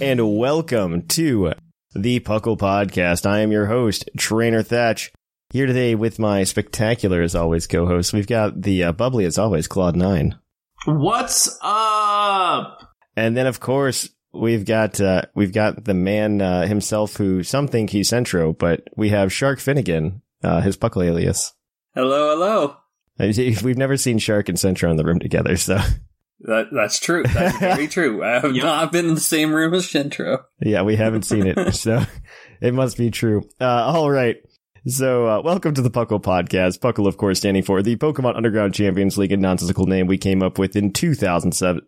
And welcome to the Puckle Podcast. I am your host, Trainer Thatch, here today with my spectacular, as always, co-host. We've got the uh, bubbly, as always, Claude Nine, What's up? and then of course we've got uh, we've got the man uh, himself, who some think he's Centro, but we have Shark Finnegan, uh, his Puckle alias. Hello, hello. We've never seen Shark and Centro in the room together, so That that's true. That's very true. I have Yep. not been in the same room as Shintro. Yeah, we haven't seen it, so it must be true. Uh, all right. So, uh, welcome to the Puckle Podcast. Puckle, of course, standing for the Pokemon Underground Champions League, a nonsensical name we came up with in 2007.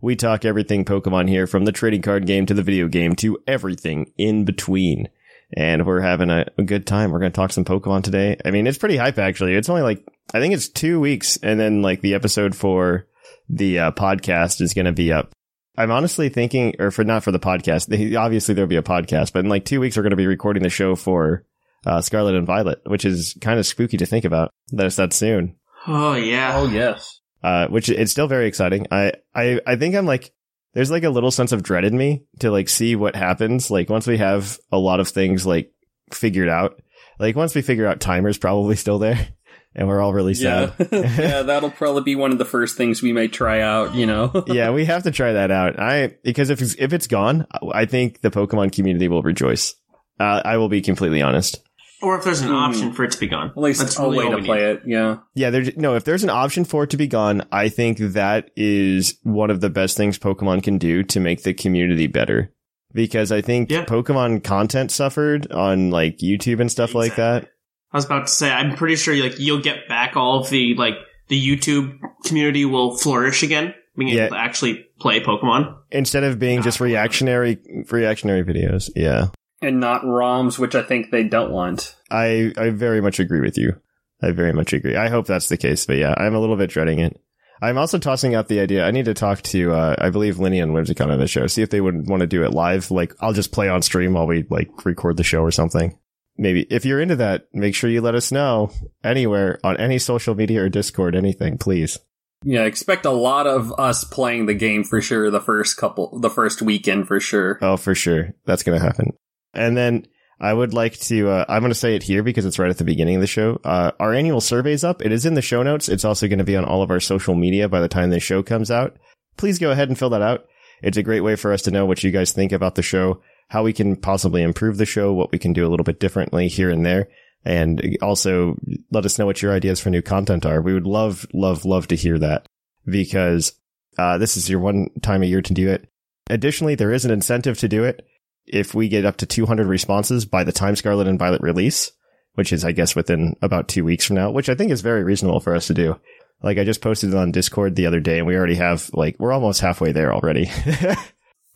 We talk everything Pokemon here, from the trading card game to the video game to everything in between. And we're having a, a good time. We're going to talk some Pokemon today. I mean, it's pretty hype, actually. It's only like, I think it's two weeks, and then like the episode for the uh, podcast is going to be up. I'm honestly thinking, or for not for the podcast. they- Obviously, there'll be a podcast, but in like two weeks, we're going to be recording the show for uh, Scarlet and Violet, which is kind of spooky to think about that it's that soon. Oh yeah. Oh, yes. Uh, which it's still very exciting. I, I, I think I'm like, there's like a little sense of dread in me to like see what happens. Like once we have a lot of things like figured out, like once we figure out timer's probably still there and we're all really sad. yeah, that'll probably be one of the first things we might try out, you know. yeah, we have to try that out. I because if it's, if it's gone, I think the Pokemon community will rejoice. Uh, I will be completely honest. Or if there's an Hmm. option for it to be gone. At least That's a really way to play need. it, yeah. Yeah, there. No, if there's an option for it to be gone, I think that is one of the best things Pokemon can do to make the community better. Because I think Yeah. Pokemon content suffered on like YouTube and stuff like that. I was about to say, I'm pretty sure like you'll get back all of the like the YouTube community will flourish again, being Yeah. able to actually play Pokemon. Instead of being just reactionary, reactionary videos. Yeah, And not ROMs, which I think they don't want. I I very much agree with you. I very much agree. I hope that's the case, but yeah, I'm a little bit dreading it. I'm also tossing out the idea. I need to talk to, uh, I believe Linny and Whimsicon on the show, see if they would want to do it live. Like, I'll just play on stream while we like record the show or something. Maybe if you're into that, make sure you let us know anywhere on any social media or Discord, anything, please. Yeah, expect a lot of us playing the game for sure the first couple the first weekend for sure. Oh, for sure. That's going to happen. And then I would like to, uh, I'm going to say it here because it's right at the beginning of the show. Uh, our annual survey's up. It is in the show notes. It's also going to be on all of our social media by the time the show comes out. Please go ahead and fill that out. It's a great way for us to know what you guys think about the show, how we can possibly improve the show, what we can do a little bit differently here and there. And also let us know what your ideas for new content are. We would love, love, love to hear that because, uh, this is your one time a year to do it. Additionally, there is an incentive to do it if we get up to 200 responses by the time Scarlet and Violet release, which is, I guess, within about two weeks from now, which I think is very reasonable for us to do. Like, I just posted it on Discord the other day and we already have, like, we're almost halfway there already.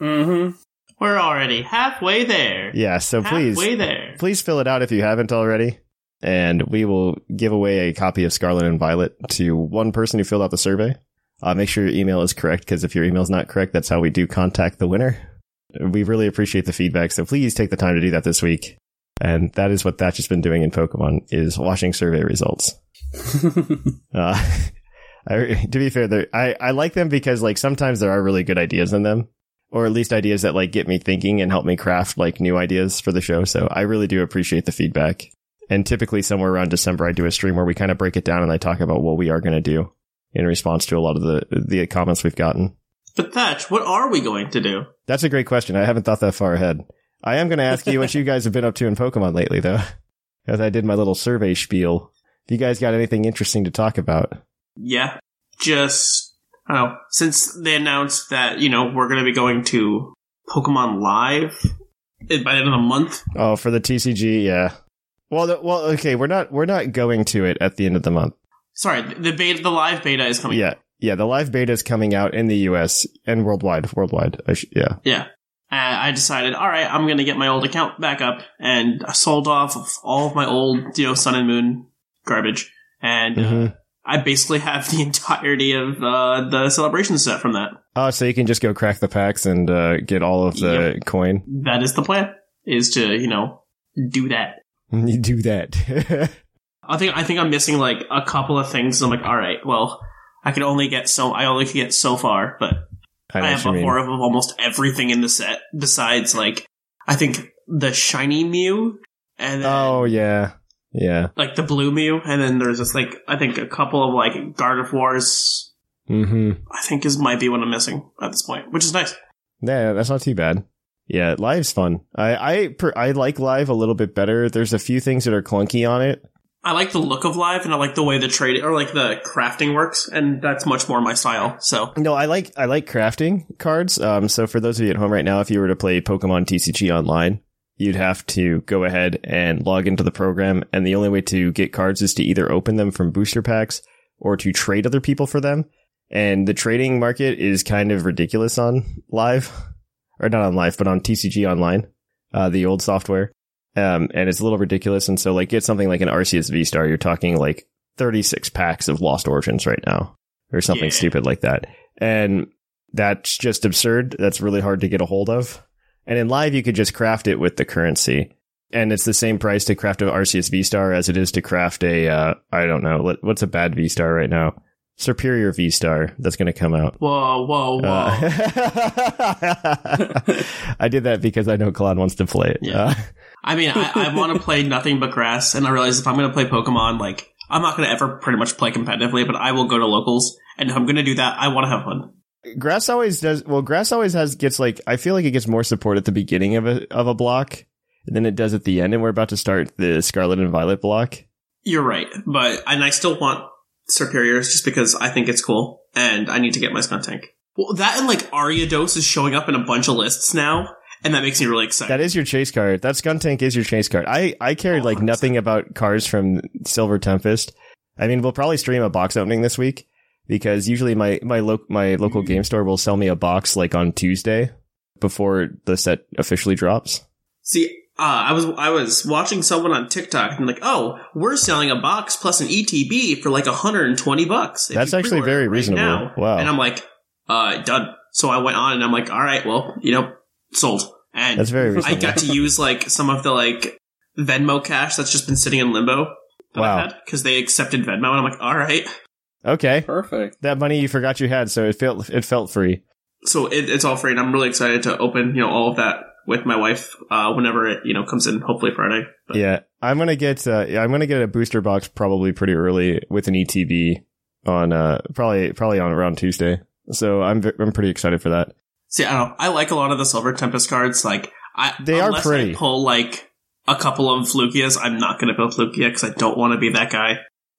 Mm-hmm. We're already halfway there. yeah, so please, halfway there. please fill it out if you haven't already. And we will give away a copy of Scarlet and Violet to one person who filled out the survey. Uh, make sure your email is correct because if your email is not correct, that's how we do contact the winner. We really appreciate the feedback, so please take the time to do that this week. And that is what Thatch has been doing in Pokemon is watching survey results. Uh, I, to be fair, I, I like them because like sometimes there are really good ideas in them, or at least ideas that like get me thinking and help me craft like new ideas for the show. So I really do appreciate the feedback. And typically somewhere around December, I do a stream where we kind of break it down and I talk about what we are going to do in response to a lot of the, the comments we've gotten. But Thatch, what are we going to do? That's a great question. I haven't thought that far ahead. I am going to ask you what you guys have been up to in Pokemon lately though, as I did my little survey spiel. If you guys got anything interesting to talk about. Yeah, just I don't know. Since they announced that you know we're going to be going to Pokemon Live by the end of the month, Oh, for the TCG, yeah. Well, the, well, okay, we're not we're not going to it at the end of the month. sorry, the beta, the live beta is coming. Yeah, yeah. The live beta is coming out in the U.S. and worldwide. Worldwide, I sh- yeah. yeah. uh, I decided, all right, I'm going to get my old account back up, and I sold off of all of my old, you know, Sun and Moon garbage, and uh, Mhm. I basically have the entirety of uh, the celebration set from that. Oh, so you can just go crack the packs and uh, get all of the coin. That is the plan, is to you know do that. You do that. I think I think I'm missing like a couple of things. I'm like, all right, well, I can only get so I only can get so far, but I I, have a horror of almost everything in the set besides like I think the shiny Mew and then Oh yeah, yeah. like the blue Mew, and then there's just like I think a couple of like Gardevoirs. hmm I think is might be what I'm missing at this point, which is nice. Yeah, that's not too bad. Yeah, live's fun. I I per, I like live a little bit better. There's a few things that are clunky on it. I like the look of live, and I like the way the trade or like the crafting works, and that's much more my style. So No, I like I like crafting cards. Um, so for those of you at home right now, if you were to play Pokemon TCG online, you'd have to go ahead and log into the program, and the only way to get cards is to either open them from booster packs or to trade other people for them. And the trading market is kind of ridiculous on live, or not on live, but on TCG online, uh, the old software. Um, and it's a little ridiculous. And so like get something like an Arceus V Star, you're talking like 36 packs of Lost Origins right now, or something Yeah. stupid like that. And that's just absurd. That's really hard to get a hold of. And in live, you could just craft it with the currency. And it's the same price to craft a Arceus V Star as it is to craft a, uh, I don't know, what's a bad V Star right now? Serperior V Star that's going to come out. whoa, whoa, whoa. Uh, I did that because I know Claude wants to play it. Yeah. Uh, I mean, I, I want to play nothing but grass, and I realize if I'm going to play Pokemon, like I'm not going to ever pretty much play competitively, but I will go to locals, and if I'm going to do that, I want to have fun. Grass always does well grass always has gets like i feel like it gets more support at the beginning of a of a block than it does at the end and we're about to start the scarlet and violet block. You're right, but and I still want Serperiors just because I think it's cool, and I need to get my Skuntank. Well, that and like Ariados is showing up in a bunch of lists now, and that makes me really excited. that is your chase card. That Skuntank is your chase card. I i cared like nothing about cars from silver tempest. I mean we'll probably stream a box opening this week because usually my my lo- my local game store will sell me a box like on tuesday before the set officially drops See, uh, I was I was watching someone on TikTok and like, oh, we're selling a box plus an ETB for like 120 bucks. That's actually very right reasonable. now. Wow. And I'm like, uh, done. So I went on and I'm like, all right, well, you know, sold. And that's very I got to use like some of the like Venmo cash that's just been sitting in limbo. Wow. Because they accepted Venmo, and I'm like, all right. Okay Perfect. that money you forgot you had so it felt it felt free So it, it's all free, and I'm really excited to open, you know, all of that with my wife uh, whenever it, you know, comes in. Hopefully Friday. But Yeah, I'm gonna get uh, yeah, I'm gonna get a booster box probably pretty early with an ETB on uh probably probably on around Tuesday. So I'm I'm pretty excited for that. See, I don't know. I like a lot of the Silver Tempest cards. Like, I They are pretty. I pull like a couple of Lugias, I'm not going to build Lugia because I don't want to be that guy.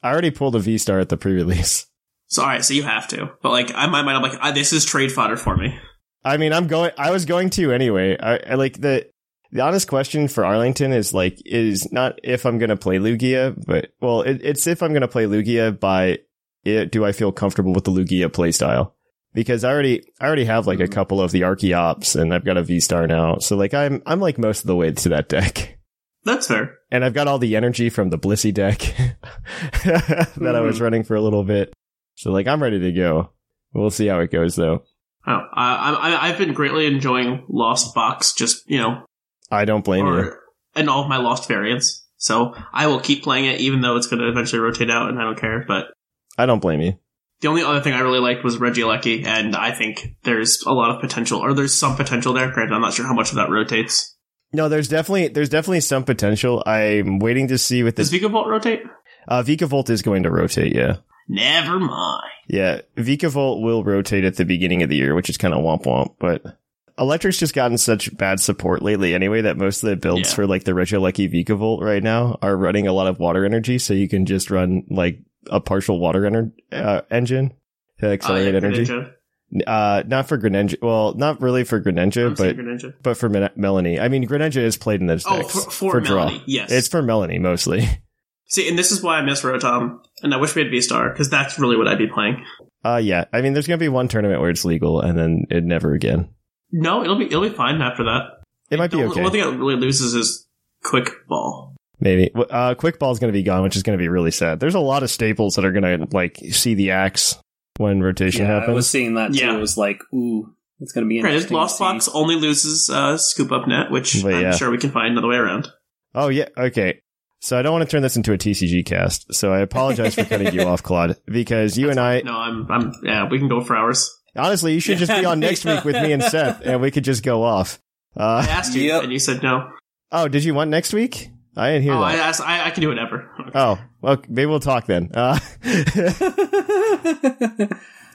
I already pulled a V star at the pre-release. So, all right, so you have to. But like, in my mind, I'm like, ah, this is trade fodder for me. I mean, I'm going. I was going to anyway. I, I like the the honest question for Arlington is like is not if I'm gonna play Lugia, but well, it, it's if I'm gonna play Lugia by it. Do I feel comfortable with the Lugia playstyle? Because I already I already have like a couple of the Archeops, and I've got a V star now. So like I'm I'm like most of the way to that deck. That's fair. And I've got all the energy from the Blissey deck that I was hmm. running for a little bit. So like I'm ready to go. We'll see how it goes though. Oh, I, I, I've been greatly enjoying Lost Box, just you know, I don't blame you. and all of my Lost variants. So I will keep playing it, even though it's going to eventually rotate out, and I don't care. But I don't blame you. The only other thing I really liked was Regieleki, and I think there's a lot of potential, or there's some potential there. Granted, I'm not sure how much of that rotates. No, there's definitely there's definitely some potential. I'm waiting to see with Does this. Vikavolt rotate? Uh, Vikavolt is going to rotate. Yeah, Never mind. yeah. Vikavolt will rotate at the beginning of the year, which is kind of womp womp. But Electric's just gotten such bad support lately, anyway, that most of the builds Yeah. for like the Regieleki Vikavolt right now are running a lot of water energy, so you can just run like a partial water ener- uh, engine to accelerate Uh, yeah, energy. Greninja. Uh, not for Greninja. Well, not really for Greninja, I'm but Greninja. but for Mel- Melony. I mean, Greninja is played in this Oh, decks for, for, draw. Melony, yes. It's for Melony mostly. See, and this is why I miss Rotom, and I wish we had V-Star, because that's really what I'd be playing. Uh, yeah. I mean, there's gonna be one tournament where it's legal, and then it never again. No, it'll be it'll be fine after that. It might be okay. The only-. One thing it really loses is quick ball. Maybe. Uh, quick ball's going to be gone, which is going to be really sad. There's a lot of staples that are going to like see the axe when rotation Yeah, I was seeing that too. Yeah. It was like, ooh, it's going to be Granted, interesting. Lost to. Box only loses uh, scoop up net, which But I'm yeah. sure we can find another way around. Oh yeah, okay. So I don't want to turn this into a TCG cast. So I apologize for cutting you off, Claude, because you and I, No, I'm I'm yeah, we can go for hours. honestly, you should just be on next week with me and Seth, and we could just go off. I Uh, asked you, Yep. and you said no. oh, did you want next week? I didn't hear Oh, I that. asked. I, I can do whatever. Oh, well, maybe we'll talk then. Uh,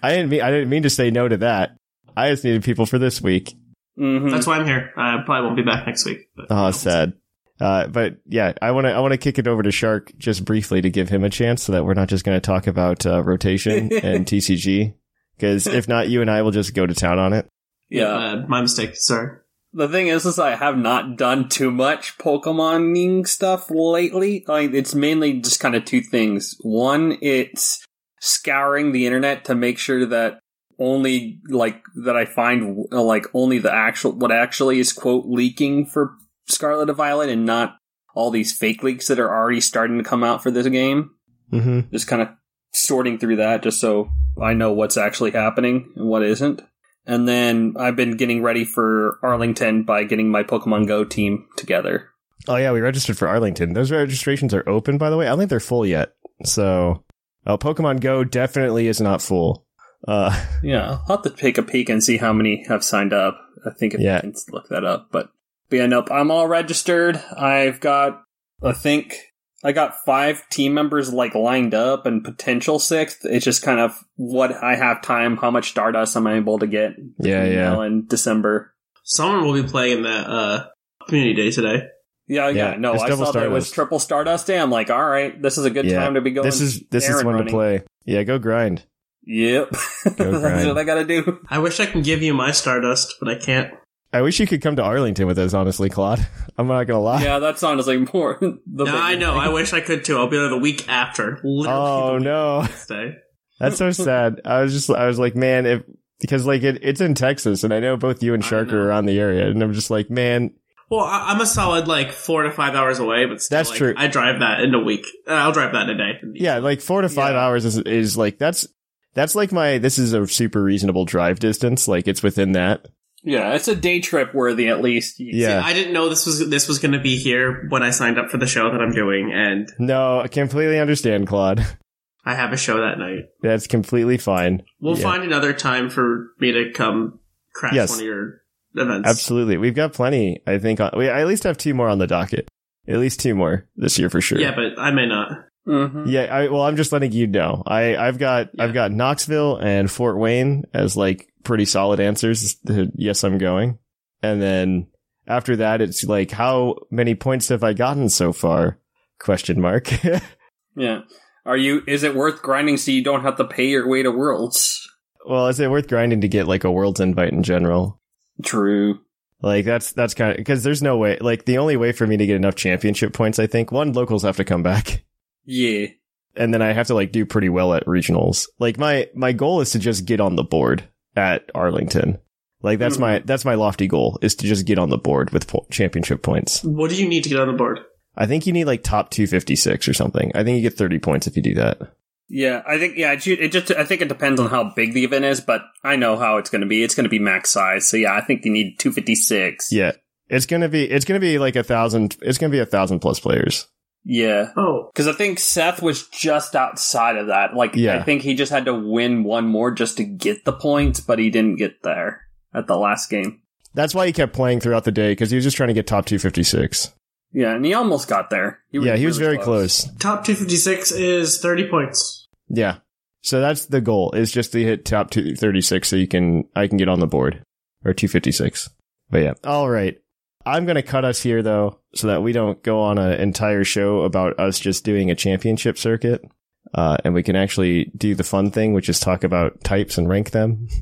I didn't mean I didn't mean to say no to that. I just needed people for this week. Mhm. That's why I'm here. I probably won't be back next week. But Oh, sad. Uh, but yeah, I want to I want to kick it over to Shark just briefly to give him a chance, so that we're not just going to talk about uh, rotation and TCG. Because if not, you and I will just go to town on it. yeah. uh, my mistake. Sorry. The thing is, is I have not done too much Pokemoning stuff lately. Like, it's mainly just kind of two things. One, it's scouring the internet to make sure that only like that I find uh, like only the actual what actually is quote leaking for Scarlet and Violet, and not all these fake leaks that are already starting to come out for this game. hmm Just kind of sorting through that, just so I know what's actually happening and what isn't. And then I've been getting ready for Arlington by getting my Pokemon Go team together. Oh yeah, we registered for Arlington. Those registrations are open, by the way. I don't think they're full yet. So, oh, Pokemon Go definitely is not full. Uh, Yeah, I'll have to take a peek and see how many have signed up. I think if Yeah. I can look that up. But, but yeah, nope, I'm all registered. I've got, I think, I got five team members like lined up and potential sixth. It's just kind of what I have time, how much Stardust I'm able to get. Yeah, yeah. Now and December. Someone will be playing that uh, community day today. Yeah, yeah, Yeah, no, it's I double saw that it was triple Stardust Day. I'm like, all right, this is a good Yeah, time to be going. this is this is errand one to play. Yeah, go grind. Yep, Go that's what I gotta do. I wish I can give you my Stardust, but I can't. I wish you could come to Arlington with us, honestly, Claude. I'm not gonna lie. Yeah, that's honestly more. The No, I know. thing. I wish I could too. I'll be there the week after. Literally Oh week no, next that's so sad. I was just, I was like, man, if because like it, it's in Texas, and I know both you and I Shark are around the area, and I'm just like, man, Well, I, I'm a solid like four to five hours away, but still, That's like, true. I drive that in a week. Uh, I'll drive that in a day. yeah, like four to five Yeah. hours is is like that's that's like my this is a super reasonable drive distance. Like it's within that. Yeah, it's a day trip worthy at least. Yeah. I didn't know this was this was going to be here when I signed up for the show that I'm doing, and No, I completely understand, Claude. I have a show that night. That's completely fine. We'll Yeah. find another time for me to come crash Yes. one of your events. Absolutely, we've got plenty. I think on, we I at least have two more on the docket. At least two more this year for sure. Yeah, but I may not. Hmm Yeah, I, well, I'm just letting you know. I, I've got, Yeah. I've got Knoxville and Fort Wayne as like pretty solid answers. Yes, I'm going. And then after that, it's like, how many points have I gotten so far? Question mark. Yeah. Are you? Is it worth grinding so you don't have to pay your way to Worlds? well, is it worth grinding to get like a world's invite in general? True. Like that's, that's kind of, cause there's no way, like the only way for me to get enough championship points, I think one, locals have to come back. Yeah. and then I have to like do pretty well at regionals. Like my my goal is to just get on the board at Arlington. Like that's Mhm. my that's my lofty goal is to just get on the board with po- championship points. What do you need to get on the board? I think you need like top 256 or something. I think you get 30 points if you do that. Yeah, I think yeah, it, ju- it just I think it depends on how big the event is, but I know how it's going to be. It's going to be max size, so yeah, I think you need two fifty six. Yeah. It's going to be it's going to be like a thousand it's going to be a thousand plus players. Yeah, Oh, because I think Seth was just outside of that. Like, Yeah. I think he just had to win one more just to get the points, but he didn't get there at the last game. That's why he kept playing throughout the day cuz he was just trying to get top 256. Yeah, and he almost got there. yeah, he was really very close. top 256 is 30 points. Yeah. So that's the goal is just to hit top 236 so you can I can get on the board or 256. But yeah. All right. I'm going to cut us here though so that we don't go on an entire show about us just doing a championship circuit. Uh, and we can actually do the fun thing, which is talk about types and rank them.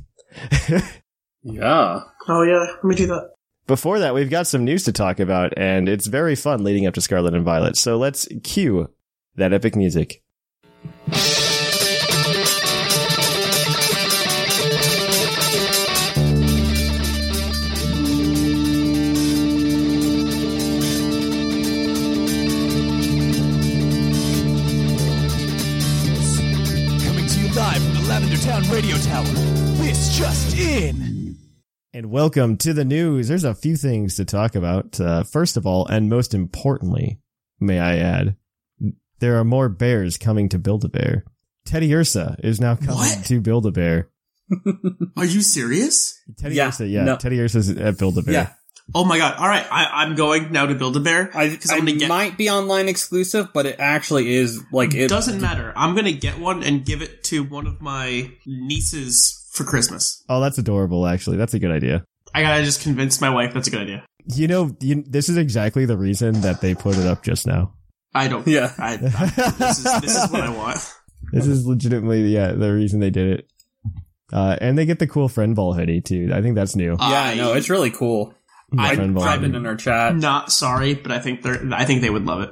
Yeah. Oh yeah, let me do that. Before that, we've got some news to talk about, and it's very fun leading up to Scarlet and Violet. So let's cue that epic music. Tower. This just in. And welcome to the news. There's a few things to talk about. Uh, first of all, and most importantly, may I add, there are more bears coming to Build a Bear. Teddiursa is now coming What? to Build a Bear. Are you serious? Teddy Yeah, Ursa, yeah, no. Teddiursa's at Build a Bear. Yeah, Oh my god! All right, I, I'm going now to build a bear I, because I I'm gonna get. might be online exclusive, but it actually is like it it doesn't matter. I'm gonna get one and give it to one of my nieces for Christmas. Oh, that's adorable. Actually, that's a good idea. I gotta just convince my wife that's a good idea. You know, you, this is exactly the reason that they put it up just now. I don't. Yeah. I, I, this, is, this is what I want. This is legitimately, yeah, the reason they did it. Uh, and they get the cool friend ball hoodie too. I think that's new. Yeah, I- no, it's really cool. My I- friend ball Type it hoodie. in our chat. Not sorry, but I think they're. I think they would love it.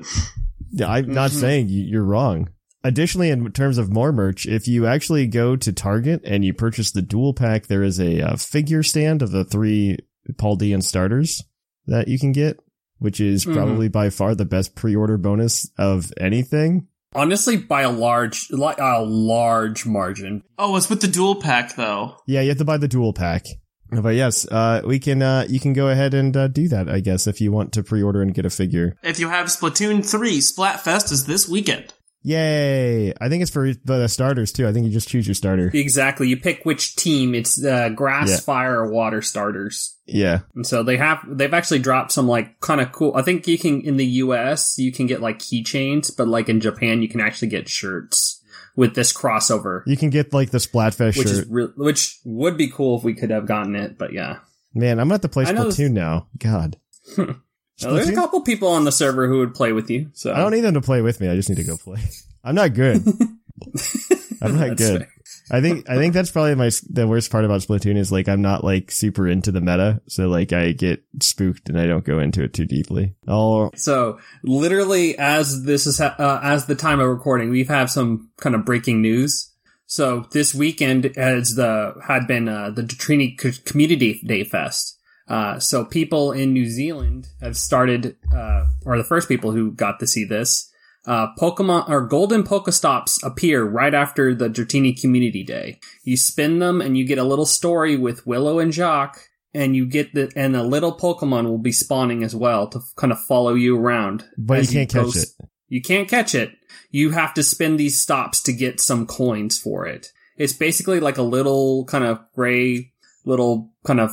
Yeah, I'm not Mhm. saying you- you're wrong. Additionally, in terms of more merch, if you actually go to Target and you purchase the dual pack, there is a uh, figure stand of the three Paldean starters that you can get, which is Mhm. probably by far the best pre-order bonus of anything. Honestly, by a large, a large margin. Oh, it's with the dual pack though. Yeah, you have to buy the dual pack. But yes, uh, we can, uh, you can go ahead and uh, do that, I guess, if you want to pre-order and get a figure. If you have Splatoon three, Splatfest is this weekend. Yay! I think it's for the starters too. I think you just choose your starter. Exactly. You pick which team. It's uh, grass, Yeah. fire, or water starters. Yeah. And so they have they've actually dropped some like kind of cool. I think you can in the U.S. you can get like keychains, but like in Japan you can actually get shirts with this crossover, You can get like the Splatfest which shirt. is re- which would be cool if we could have gotten it. But yeah, Man, I'm gonna have to play Splatoon now. God. Now, there's a couple people on the server who would play with you. So I don't need them to play with me. I just need to go play. I'm not good. I'm not good. fair. I think I think that's probably my the worst part about Splatoon is like I'm not like super into the meta, so like I get spooked and I don't go into it too deeply. Oh, So literally, as this is ha- uh, as the time of recording, we have had some kind of breaking news. So this weekend has the had been uh, the Trini C- Community Day Fest. Uh, so people in New Zealand have started, uh, or the first people who got to see this. Uh, Pokemon or golden Pokestops appear right after the Dratini Community Day. You spin them and you get a little story with Willow and Jock, and you get the and a little Pokemon will be spawning as well to kind of follow you around. but you can't catch it. You can't catch it. You have to spin these stops to get some coins for it. It's basically like a little kind of gray little kind of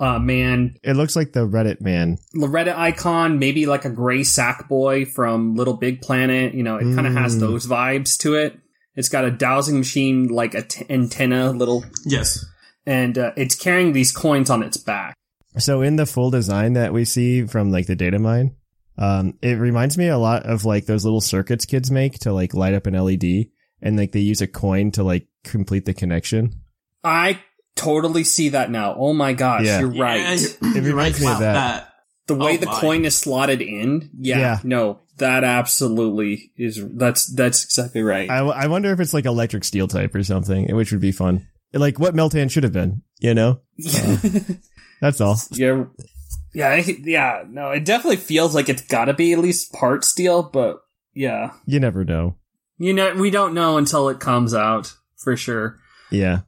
uh, man It looks like the Reddit man. The Reddit icon, maybe like a gray sack boy from Little Big Planet. You know, it kind of has Mm. those vibes to it. It's got a dowsing machine, like a t- antenna, little, Yes. and uh, it's carrying these coins on its back. So in the full design that we see from like the data mine, um, it reminds me a lot of like those little circuits kids make to like light up an LED, and like they use a coin to like complete the connection. I totally see that now. Oh my gosh, Yeah. you're right. Yeah, you're- It reminds me of about that. the way Oh the my. coin is slotted in, yeah, Yeah. no, that absolutely is. That's that's exactly right. I, I wonder if it's like electric steel type or something, which would be fun. Like what Meltan should have been, you know? That's all. yeah, yeah, yeah. No, it definitely feels like it's got to be at least part steel, but yeah, You never know. you know, we don't know until it comes out for sure. Yeah.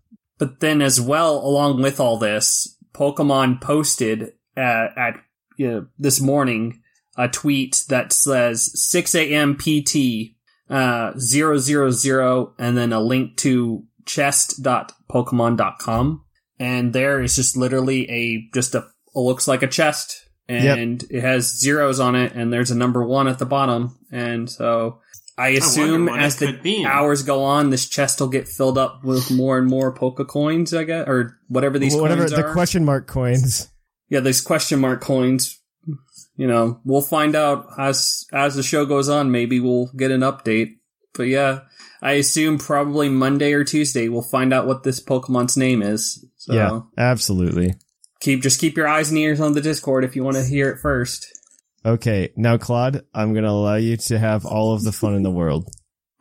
But then, as well, along with all this, Pokemon posted at, at you know, this morning a tweet that says 6 a.m. PT uh, 000 and then a link to chest.pokemon.com. And there is just literally a, just a, it looks like a chest and it has zeros on it and there's a number one at the bottom. And so I assume what it as the be. hours go on, this chest will get filled up with more and more Poke coins, I guess, or whatever these Whatever coins the question mark coins. yeah, these question mark coins. You know, we'll find out as as the show goes on. Maybe we'll get an update. But yeah, I assume probably Monday or Tuesday we'll find out what this Pokemon's name is. So Yeah, absolutely. keep just keep your eyes and ears on the Discord if you want to hear it first. Okay, now Claude, I'm gonna allow you to have all of the fun in the world.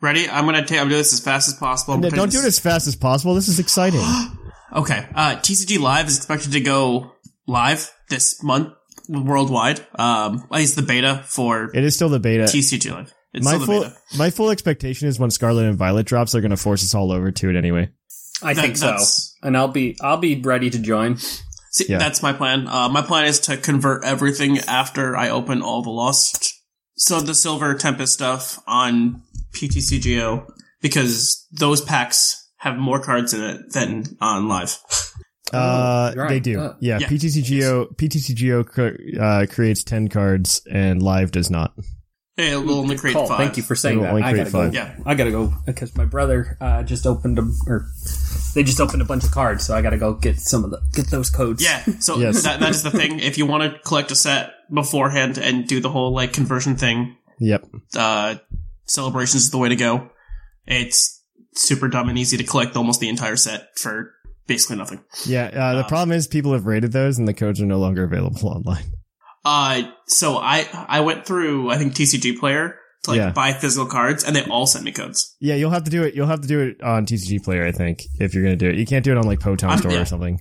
Ready? I'm gonna take. I'm doing this as fast as possible. No, don't do it as fast as possible. This is exciting. Okay. Uh, TCG Live is expected to go live this month worldwide. Um, at least the beta for It is still the beta. TCG Live. It's my still the full beta. my full expectation is when Scarlet and Violet drops, they're gonna force us all over to it anyway. I That- think so, and I'll be I'll be ready to join. See, Yeah. that's my plan. Uh, my plan is to convert everything after I open all the lost. So the silver tempest stuff on PTCGO because those packs have more cards in it than on live. Uh, right. they do. Uh, yeah, yeah. PTCGO PTCGO cr- uh, creates ten cards and live does not. It will only create Cool. five. Thank you for saying It'll that. only I create gotta go. five. Yeah. I gotta go because my brother uh, just opened a or they just opened a bunch of cards, so I gotta go get some of the get those codes. Yeah, so Yes. that, that is the thing. If you want to collect a set beforehand and do the whole like conversion thing, Yep. uh, celebrations is the way to go. It's super dumb and easy to collect almost the entire set for basically nothing. Yeah. Uh, the Um, problem is people have rated those and the codes are no longer available online. Uh, so I I went through I think TCG Player to like Yeah. buy physical cards, and they all sent me codes. Yeah, you'll have to do it. You'll have to do it on TCG Player, I think, if you're gonna do it. You can't do it on like Potown I'm- Store yeah. or something.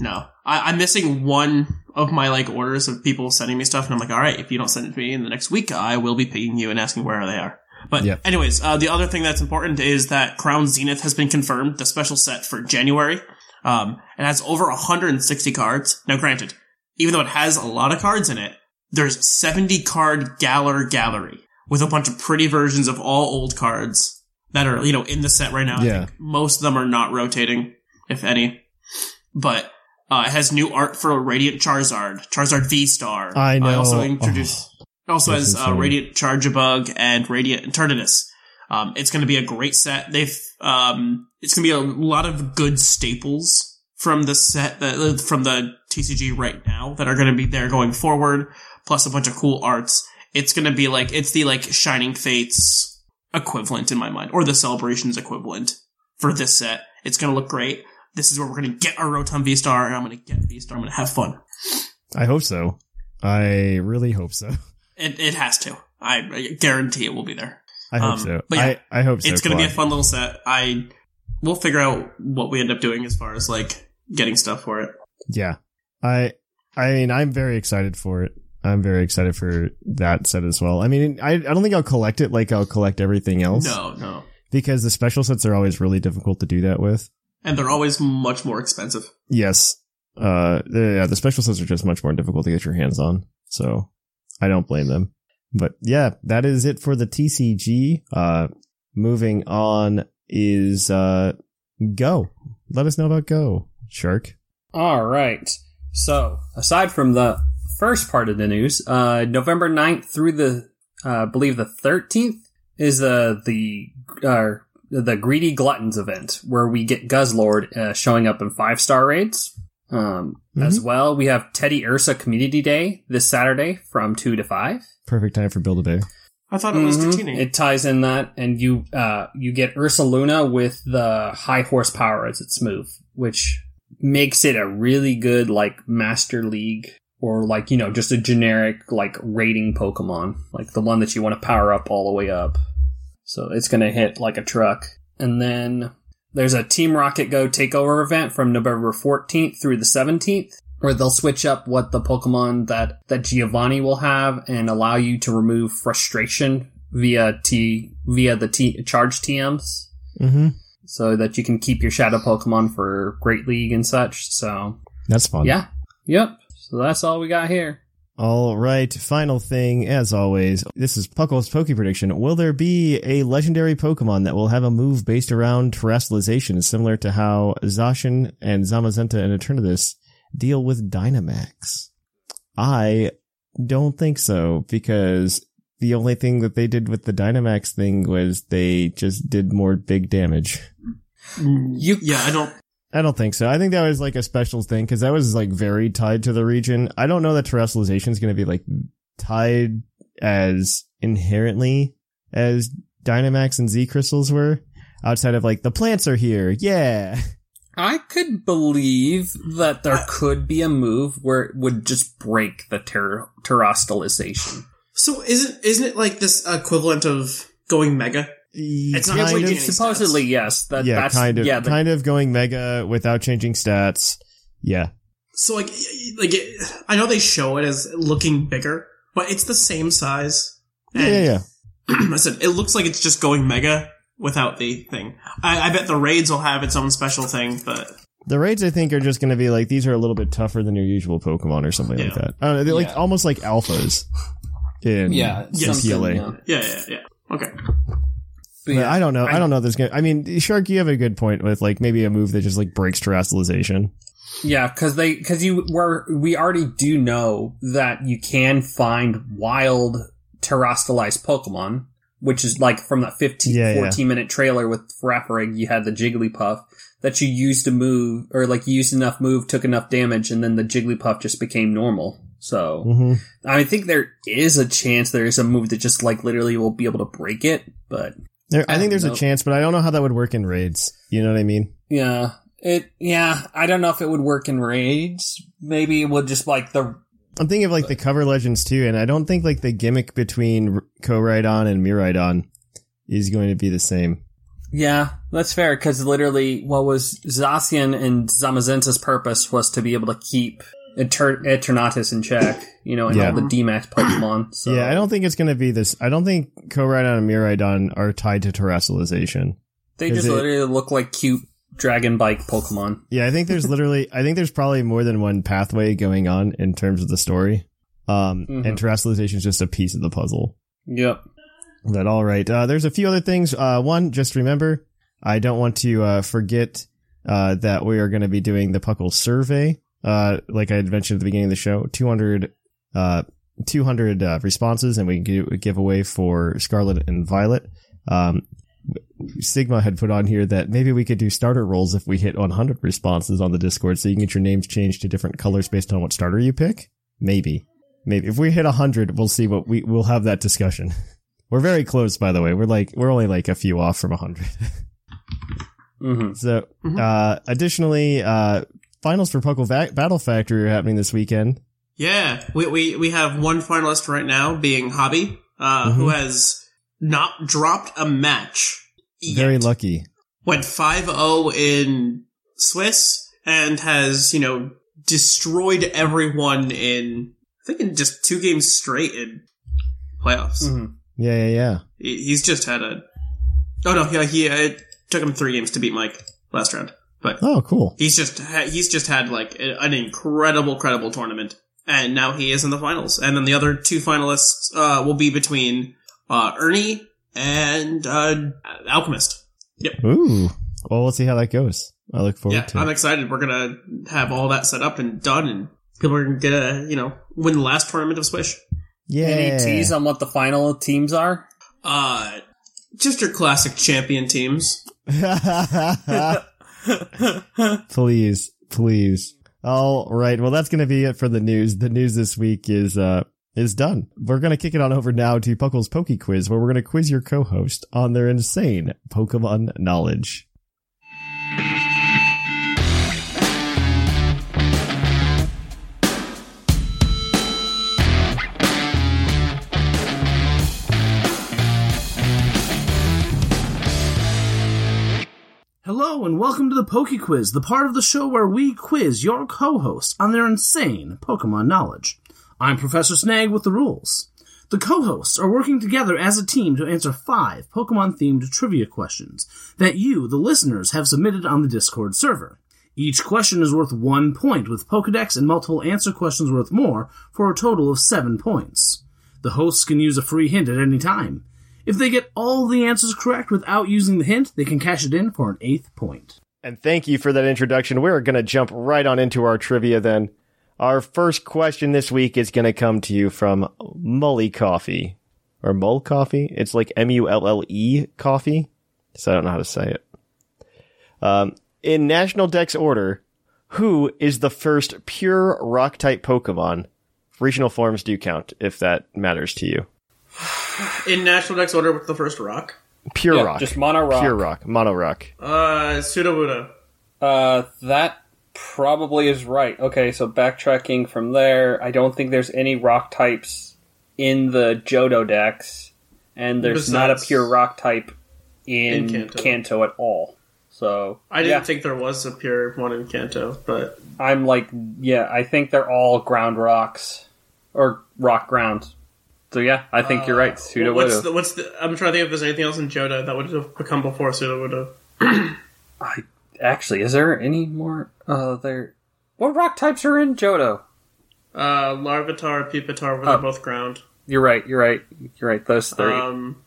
No, I, I'm missing one of my like orders of people sending me stuff, and I'm like, all right, if you don't send it to me in the next week, I will be pinging you and asking where they are. But Yep. anyways, uh, the other thing that's important is that Crown Zenith has been confirmed, the special set for January. Um, it has over 160 cards. Now, granted, even though it has a lot of cards in it, there's 70 card Galler Gallery with a bunch of pretty versions of all old cards that are, you know, in the set right now. I Yeah. think most of them are not rotating, if any. But, uh, it has new art for Radiant Charizard, Charizard V Star. I know. also introduced, also That's has uh. Radiant Charjabug and Radiant Eternatus. Um, it's going to be a great set. They've, um, it's going to be a lot of good staples from the set that, uh, from the TCG right now that are going to be there going forward, plus a bunch of cool arts. It's going to be like, it's the like Shining Fates equivalent in my mind, or the Celebrations equivalent for this set. It's going to look great. This is where we're going to get our Rotom V-Star, and I'm going to get V-Star. I'm going to have fun. I hope so. I really hope so. It, it has to. I, I guarantee it will be there. I hope Um, so. but yeah, I, I hope so. it's going to be a fun little set. I we'll figure out what we end up doing as far as like getting stuff for it. Yeah. I I mean I'm very excited for it. I'm very excited for that set as well. I mean I I don't think I'll collect it like I'll collect everything else. No, no, Because the special sets are always really difficult to do that with. and they're always much more expensive. Yes. Uh the, yeah, the special sets are just much more difficult to get your hands on. So I don't blame them. But yeah, that is it for the TCG. Uh moving on is uh Go. Let us know about Go, Shark. All right. So, aside from the first part of the news, uh, November 9th through the, uh, I believe the 13th is, uh, the, uh, the Greedy Gluttons event where we get Guzzlord, uh, showing up in five star raids. Um, as well, we have Teddiursa Community Day this Saturday from 2 to 5. Perfect time for Build a Bay. I thought it was Mhm. Dratini. It ties in that, and you uh you get Ursaluna with the high horsepower as its move, which makes it a really good like Master League or like you know just a generic like rating Pokemon, like the one that you want to power up all the way up. So it's gonna hit like a truck, and then there's a Team Rocket Go takeover event from November 14th through the 17th where they'll switch up what the Pokemon that, that Giovanni will have and allow you to remove frustration via T, via the T, charge TMs Mm-hmm. so that you can keep your shadow Pokemon for Great League and such. So, That's fun. yeah. Yep. So that's all we got here. All right. Final thing, as always, this is Puckle's Poke Prediction. Will there be a legendary Pokemon that will have a move based around terastallization, similar to how Zacian and Zamazenta and Eternatus deal with Dynamax? I don't think so, because the only thing that they did with the Dynamax thing was they just did more big damage. Mm, you, yeah, I don't. I don't think so. I think that was like a special thing because that was like very tied to the region. I don't know that terastallization is going to be like tied as inherently as Dynamax and Z crystals were outside of like the plants are here. Yeah. I could believe that there uh, could be a move where it would just break the ter- terastallization. So isn't isn't it like this equivalent of going mega? It's not kind really of, Any Supposedly, yes. That, yeah, that's, kind of, yeah, the- kind of going mega without changing stats. Yeah. So like like it, I know they show it as looking bigger, but it's the same size. Yeah, yeah, yeah. I said it looks like it's just going mega, without the thing. I, I bet the raids will have its own special thing, but The raids, I think, are just going to be like these are a little bit tougher than your usual Pokemon or something like that. I don't know, they're like Yeah. almost like alphas in Yeah, Yes. yeah. yeah, yeah, yeah. Okay. Yeah, I don't know. I, don't know. if There's gonna. I mean, Shark, you have a good point with like maybe a move that just like breaks terastallization. Yeah, because they because you were we already do know that you can find wild terastallized Pokemon, which is like from that 15, Yeah, yeah. 14 minute trailer with Frapperig, you had the Jigglypuff that you used to move or like you used enough move, took enough damage, and then the Jigglypuff just became normal. So hmm I think there is a chance there is a move that just like literally will be able to break it, but There, I I think there's don't a chance, but I don't know how that would work in raids. You know what I mean? yeah. It yeah, I don't know if it would work in raids. Maybe it would just like the I'm thinking of like the cover legends too, and I don't think like the gimmick between Koraidon and Miraidon is going to be the same. Yeah, that's fair because literally, what was Zacian and Zamazenta's purpose was to be able to keep Eter- Eternatus in check, you know, and Yeah. all the DMAX Pokemon. So Yeah, I don't think it's going to be this. I don't think Koraidon and Miraidon are tied to terastallization. they just it- literally look like cute dragon bike Pokemon. Yeah, I think there's literally, I think there's probably more than one pathway going on in terms of the story. Um, Mhm. and terastallization is just a piece of the puzzle. Yep. But all right, uh, there's a few other things. Uh, one, just remember, I don't want to uh, forget uh, that we are going to be doing the Puckle survey. Uh, like I had mentioned at the beginning of the show, 200, uh, 200 uh, responses, and we give a giveaway for Scarlet and Violet. Um, Sigma had put on here that maybe we could do starter rolls if we hit 100 responses on the Discord, so you can get your names changed to different colors based on what starter you pick. Maybe, maybe if we hit 100, we'll see what we we'll have that discussion. We're very close, by the way. We're like we're only like a few off from 100. hmm so, uh, additionally, uh, finals for Puckle Va- Battle Factory are happening this weekend. Yeah, we, we, we have one finalist right now being Hobby, uh, who has not dropped a match. Yet. Very lucky. Went 5-0 in Swiss and has, you know, destroyed everyone in, I think in just two games straight in playoffs. hmm Yeah, yeah, yeah. He- He's just had a, oh no, yeah, he, it took him three games to beat Mike last round, but Oh, cool. He's just ha- he's just had like a- an incredible, credible tournament, and now he is in the finals. And then the other two finalists uh, will be between uh, Ernie and uh, Alchemist. Yep. Ooh. Well, we'll see how that goes. I look forward yeah, to I'm excited. We're gonna have all that set up and done, and people are gonna get a you know win the last tournament of Swish. Yeah. Any tease on what the final teams are? Uh, just your classic champion teams. please, please. All right. Well, that's going to be it for the news. The news this week is, uh, is done. We're going to kick it on over now to Puckle's Poke Quiz, where we're going to quiz your co-host on their insane Pokemon knowledge. Hello and welcome to the Poke Quiz, the part of the show where we quiz your co-hosts on their insane Pokemon knowledge. I'm Professor Snag with the rules. The co-hosts are working together as a team to answer five Pokemon-themed trivia questions that you, the listeners, have submitted on the Discord server. Each question is worth one point, with Pokedex and multiple answer questions worth more, for a total of seven points. The hosts can use a free hint at any time. If they get all the answers correct without using the hint, they can cash it in for an eighth point. And thank you for that introduction. We're going to jump right on into our trivia then. Our first question this week is going to come to you from Mully Coffee. Or Mull Coffee? It's like M-U-L-L-E coffee. So I don't know how to say it. Um, in National Dex order, who is the first pure rock type Pokemon? Regional forms do count, if that matters to you. In National Dex order with the first rock, Pure Yeah, rock. just mono rock. Pure rock. Mono rock. uh, Sudowoodo. Uh, that probably is right. Okay, so backtracking from there, I don't think there's any rock types in the Johto decks, and there's not a pure rock type in, In Kanto. Kanto. at all. So I didn't yeah, think there was a pure one in Kanto, but I'm like, yeah, I think they're all ground rocks or rock ground. So yeah, I think you're right. What's Sudowoodo. the, what's the? I'm trying to think if there's anything else in Johto that would have become before Sudowoodo. I actually, is there any more? Uh, there. What rock types are in Johto? Uh, Larvitar, Pupitar, were Oh. both ground. You're right. You're right. You're right. Those three. Um,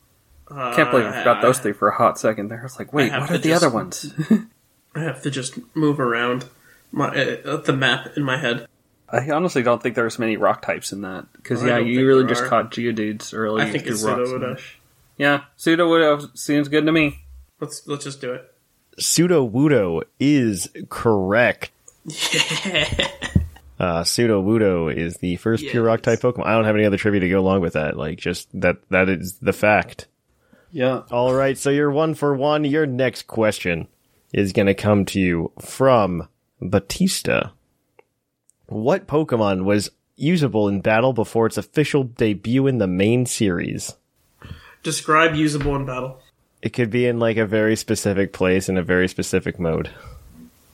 uh, Can't believe I forgot those three for a hot second there. I was like, wait, what are the just- other ones? I have to just move around my uh, the map in my head. I honestly don't think there's many rock types in that because yeah, you really just are. caught Geodudes early. I think through it's Rock Sudowoodo. Smash. Yeah, Sudowoodo seems good to me. Let's let's just do it. Sudowoodo is correct. Yeah. Uh, Sudowoodo is the first pure rock type Pokemon. I don't have any other trivia to go along with that. Like, just that, that is the fact. Yeah. All right, so you're one for one. Your next question is going to come to you from Batista. What Pokemon was usable in battle before its official debut in the main series? Describe usable in battle. It could be in like a very specific place in a very specific mode.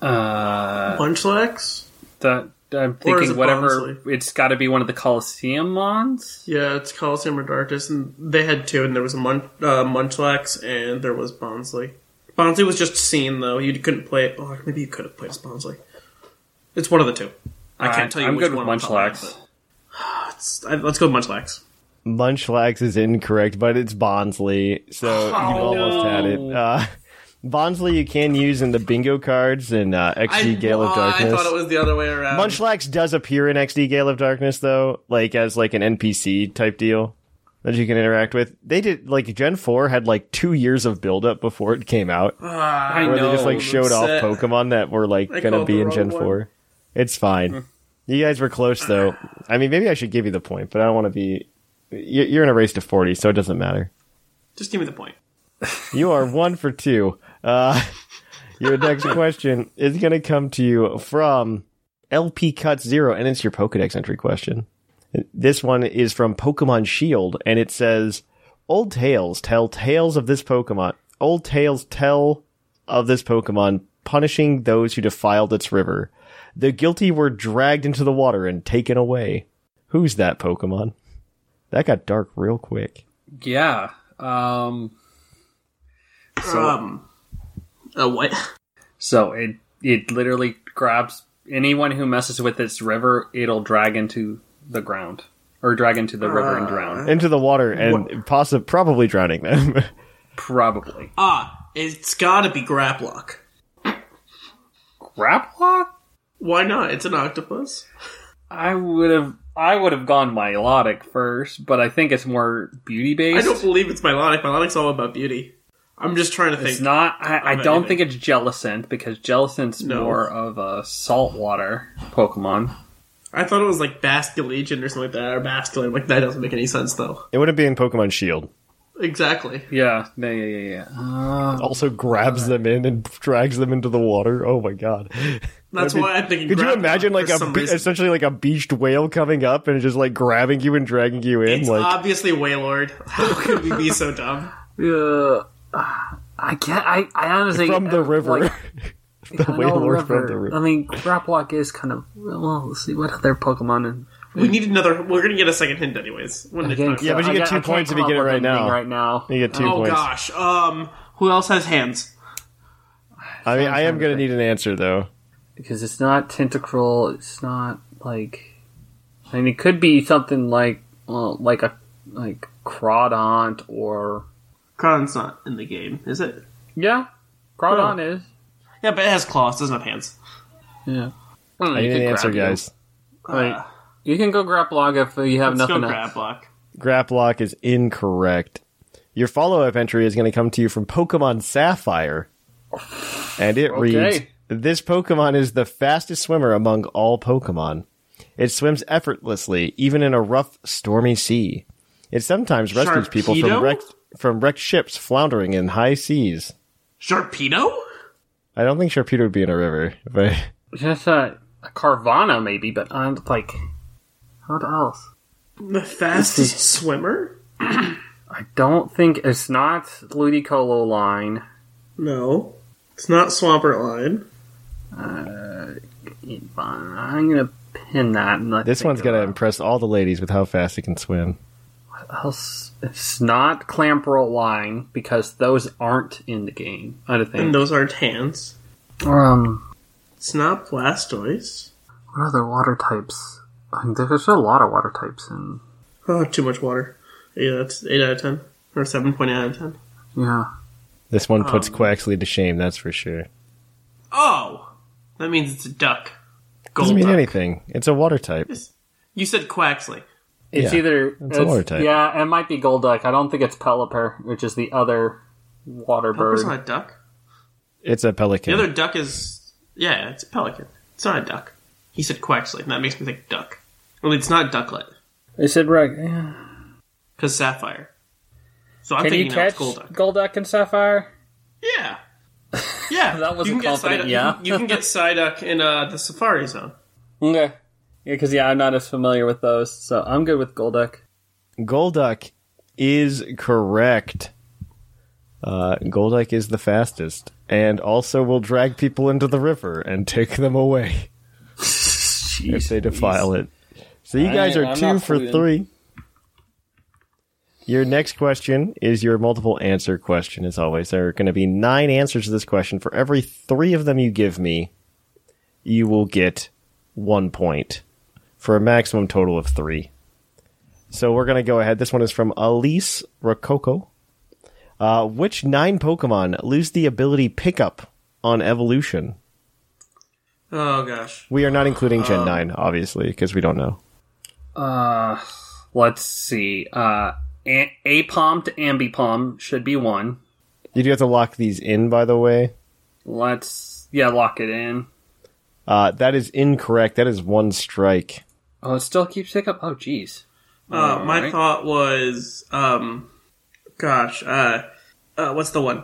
Uh, Munchlax? that I'm thinking it whatever. Bonsly? It's got to be one of the Colosseum mons. Yeah, it's Colosseum Redartus, and they had two, and there was a Mun- uh, Munchlax, and there was Bonsly. Bonsly was just seen, though. You couldn't play it. Oh, maybe you could have played as Bonsly. It's one of the two. I can't tell you I'm which good with one. off the top of my Munchlax. head, but it's- Let's go with Munchlax. Munchlax is incorrect, but it's Bonsly, so you almost had it. Uh, Bonsly you can use in the bingo cards in uh, XD Gale of oh, Darkness. I thought it was the other way around. Munchlax does appear in XD Gale of Darkness though, like as like an NPC type deal that you can interact with. They did like Gen 4 had like 2 years of build up before it came out I where know. they just like I'm showed off upset. Pokemon that were like I going to be in Gen wrong 4. It's fine. You guys were close though. I mean, maybe I should give you the point, but I don't want to be you- you're in a race to 40, so it doesn't matter. Just give me the point. You are one for two. Uh, your next question is going to come to you from LP Cut Zero, and it's your Pokedex entry question. This one is from Pokemon Shield, and it says, "Old tales tell tales of this Pokemon. Old tales tell of this Pokemon punishing those who defiled its river. The guilty were dragged into the water and taken away. Who's that Pokemon? That got dark real quick. Yeah. Um. So, um, uh, what? so it it literally grabs anyone who messes with its river. It'll drag into the ground or drag into the river and drown. Into the water and possibly probably drowning them." Probably. Ah, it's gotta be Grapploct. Grapploct? Why not? It's an octopus. I would have. I would have gone Milotic first, but I think it's more beauty based. I don't believe it's Milotic. Milotic's all about beauty. I'm just trying to think. It's not. I, I don't anything. think it's Jellicent because Jellicent's No. more of a saltwater Pokemon. I thought it was like Basculegion or something like that, or Basculin. Like that doesn't make any sense though. it wouldn't be in Pokemon Shield. Exactly. Yeah, yeah, yeah, yeah. yeah. Uh, Also grabs them in and drags them into the water. Oh my god! That's That'd be- why I'm thinking. Could you imagine like a be- essentially like a beached whale coming up and just like grabbing you and dragging you in? It's like obviously Wailord. How could we be so dumb? yeah. I can't. I, I honestly from the uh, river. like, the I know from the river. I mean, Grapploct is kind of well. Let's see what other Pokemon. And We need another. We're gonna get a second hint anyways. When the time Yeah, but you I get got- two I points if you get it right now. Right now, You get two oh points. gosh. Um, who else has hands? I mean, I am gonna need an answer though. Because it's not Tentacruel. It's not like. I mean, it could be something like, well, like a like Crawdaunt or Cron's not in the game, is it? yeah, Crawdaunt is Yeah, but it has claws. Doesn't have hands. yeah. I, don't know, I you need an answer, you. guys. Like, Uh, you can go Grapploct if you have let's go nothing else. Grapploct. Grapploct is incorrect. Your follow-up entry is going to come to you from Pokemon Sapphire, and it reads: Okay. This Pokemon is the fastest swimmer among all Pokemon. It swims effortlessly, even in a rough, stormy sea. It sometimes rescues people from wrecked from wrecked ships floundering in high seas. Sharpedo? I don't think Sharpedo would be in a river, but Just a, a Carvanha maybe, but I'm like, what else? The fastest swimmer? I don't think it's not Ludicolo line. No. It's not Swampert Line. I'm gonna pin that. And this one's going to about- impress all the ladies with how fast it can swim. else? It's not clamperl line because those aren't in the game. I don't And those aren't hands. Um, It's not Blastoise. what other water types? I mean, there's a lot of water types in. Oh, too much water. Yeah, that's 8 out of 10. Or 7.8 out of 10. Yeah. This one puts Um, Quaxly to shame, that's for sure. Oh! That means it's a duck. Gold Doesn't mean duck. anything. It's a water type. You said Quaxly. It's Yeah, either it's a water type. Yeah, it might be Golduck. I don't think it's Pelipper, which is the other water bird. Pelican's not a duck. It's a pelican. The other duck is. Yeah, it's a pelican. It's not a duck. He said Quaxly, and that makes me think duck. Well, it's not Ducklett, They said right. Yeah. because sapphire. So I'm Can thinking you now catch it's Golduck. Golduck and Sapphire? Yeah. Yeah. That wasn't you can get confident, Psyduck- yeah. You can, you can get Psyduck in uh, the Safari Zone. Okay. Yeah, because yeah, I'm not as familiar with those, so I'm good with Golduck. Golduck is correct. Uh, Golduck is the fastest, and also will drag people into the river and take them away if they defile it. So you I- guys are I'm two for fooling. three. Your next question is your multiple answer question, as always. There are going to be nine answers to this question. For every three of them you give me, you will get one point for a maximum total of three. So we're going to go ahead. This one is from Elise Rococo. Uh, which nine Pokemon lose the ability Pickup on evolution? Oh gosh. We are not including Gen Um, 9, obviously, because we don't know. Uh, let's see. Uh, A- Aipom to Ambipom should be one. You do have to lock these in, by the way. Let's yeah, lock it in. Uh, that is incorrect. That is one strike. Oh, it still keeps pickup. Oh, jeez. Uh, my Alright. thought was, um, gosh, uh, uh, what's the one?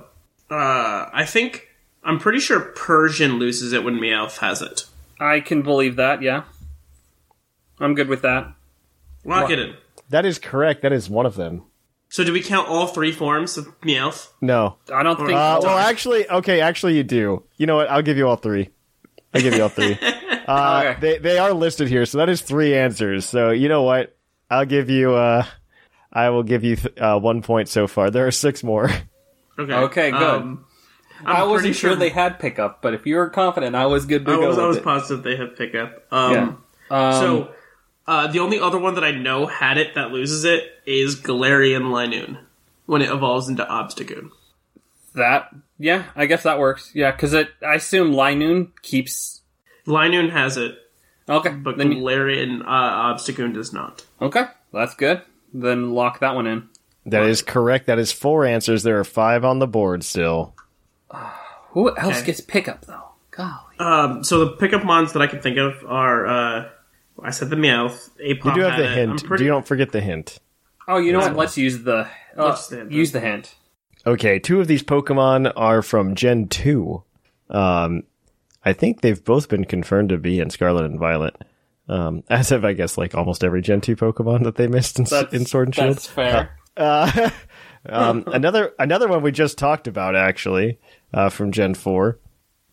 Uh, I think I'm pretty sure Persian loses it when Meowth has it. I can believe that. Yeah, I'm good with that. Lock What? it in. That is correct. That is one of them. So do we count all three forms of Meowth? No. I don't think. Uh, well, actually, okay, actually, you do. You know what? I'll give you all three. I'll give you all three. Uh, Okay. they, they are listed here, so that is three answers. So, you know what? I'll give you, uh, I will give you th- uh, one point so far. There are six more. Okay. Okay, good. Um, I'm wasn't pretty sure they had pickup, but if you were confident, I was good to I go was, I was it. positive they had pickup. Um, Yeah. Um, so uh, the only other one that I know had it that loses it is Galarian Linoone when it evolves into Obstagoon. that yeah, I guess that works. Yeah, because it. I assume Linoone keeps. Linoone has it, Okay, but then you- Galarian uh, Obstagoon does not. okay, that's good. Then lock that one in. That is correct. That is four answers. There are five on the board still. Who else Okay. gets pickup though? Golly. Um, so the pickup mons that I can think of are uh, I said the Meowth. Aipom You do have the it. hint. I'm pretty, Do don't forget the hint. Oh, you know what? Let's use the. Uh, Let's the use the hint. Okay, two of these Pokemon are from Gen 2. Um, I think they've both been confirmed to be in Scarlet and Violet. Um, as have, I guess, like almost every Gen 2 Pokemon that they missed in, in Sword and Shield. That's fair. Uh, um, another another one we just talked about actually uh, from Gen Four.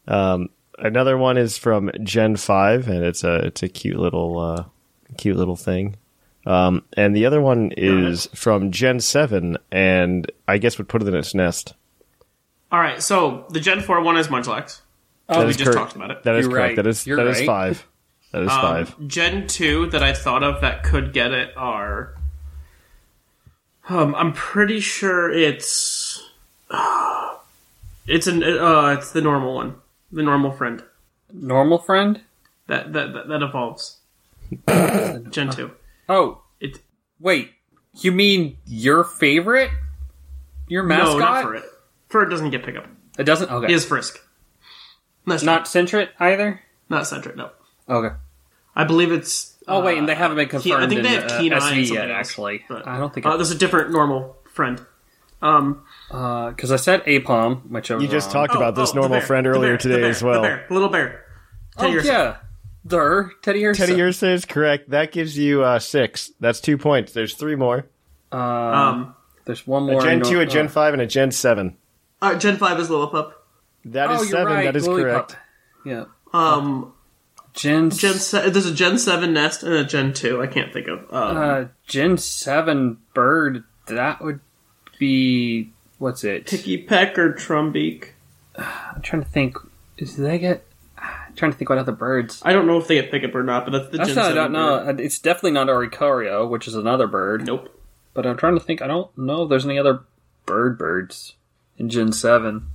Um, another one is from Gen Five, and it's a it's a cute little uh, cute little thing. Um, and the other one is from Gen Seven, and I guess would put it in its nest. All right, so the Gen Four one is Munchlax. That we just correct. talked about it. That is You're correct. right. That is You're that is right. five. That is Um, five. Gen two that I thought of that could get it are. Um, I'm pretty sure it's. it's an uh, it's the normal one, the normal friend Normal friend. that that that, that evolves. Gen two. Oh, It wait. You mean your favorite? Your mascot? no, not for it. For it doesn't get pickup. It doesn't. Okay. is Frisk. That's not Sentret either. not Centric. No, Okay. I believe it's. Oh wait, and they uh, haven't been confirmed. I think they have uh, Keen SV yet. else, Actually, but- I don't think. Uh, there's a different normal friend. Um, because I said Aipom, which I was You just wrong. talked about this oh, normal bear, friend earlier bear, today bear, as well. The bear, the little bear. Oh Teddiursa. yeah, der Teddiursa. Teddy Ursa is correct. That gives you uh, six. That's two points. There's three more. Um, Um, there's one more. A more. Gen two, a Gen oh. five, and a Gen seven. uh, Gen five is Lillipup. That is Oh, you're seven. right. That is Lily correct. Yeah. Um, Gen Gen se- there's a Gen Seven nest and a Gen Two. I can't think of. Um, uh, Gen Seven bird. That would be what's it? Pikipek or Trumbeak. I'm trying to think. Is they get? I'm trying to think what other birds. I don't know if they get pickup or not, but that's the That's not, I don't know. It's definitely not Oricorio, which is another bird. Nope. But I'm trying to think. I don't know if there's any other bird birds in Gen 7.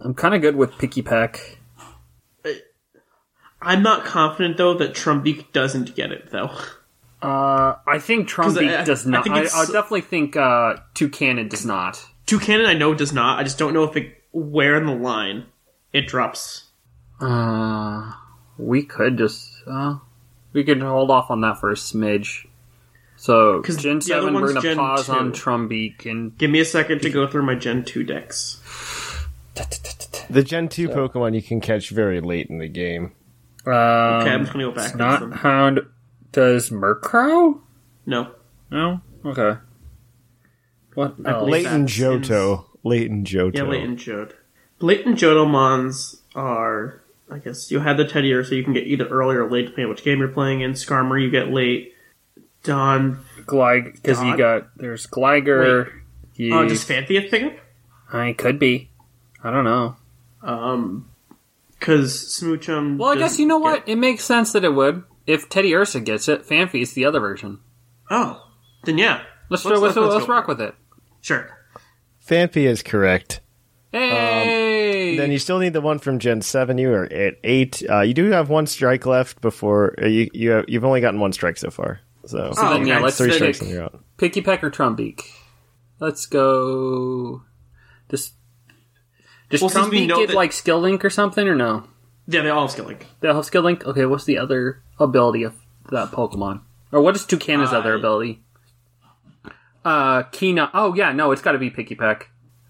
I'm kind of good with Pikipek. Uh, I'm not confident though that Trumbeak doesn't get it though. Uh, I think Trumbeak I- does not. think I, I definitely think uh, Toucannon does not. Toucannon I know does not. I just don't know if it where in the line it drops. Uh, we could just. Uh, we could hold off on that for a smidge. So, 'Cause Gen the other 7, we're one's going to Gen pause on 2. Trumbeak and. Give me a second to go through my Gen Two decks. The Gen 2 Pokemon you can catch very late in the game. Um, Okay, I'm just gonna go back. into Not them. Hound. Does Murkrow? No. No? Okay. What I else? Leighton that's in- Johto. Leighton Johto. Yeah, Leighton Jode. Leighton Jodomons are, I guess, you had the Teddy so you can get either early or late depending on which game you're playing in. Skarmory, you get late. Don, Glig, because you got there's Gligar. You, oh, just Fanthia pickup? I could be. I don't know. Um, because Smoochum. Well, I guess you know get- what? It makes sense that it would. If Teddiursa gets it, Phanpy is the other version. Oh, then yeah. Let's Let's- let's, let's, let's- let's rock with it. Sure. Phanpy is correct. Hey. Then you still need the one from Gen 7. You are at 8. Uh, you do have one strike left before. Uh, you, you have, you've only gotten one strike so far. So, So then, yeah, let's three then strikes and you're out. Pikipek or Trumbeak. Let's go. Just, does Well, since Trumbeak get that- like Skill Link or something or no? Yeah, they all have skill link. They all have Skill Link. Okay, what's the other ability of that Pokemon? Or what is Toucannon's other Uh, ability? Uh, Kina. Oh yeah, no, it's got to be Pikipek.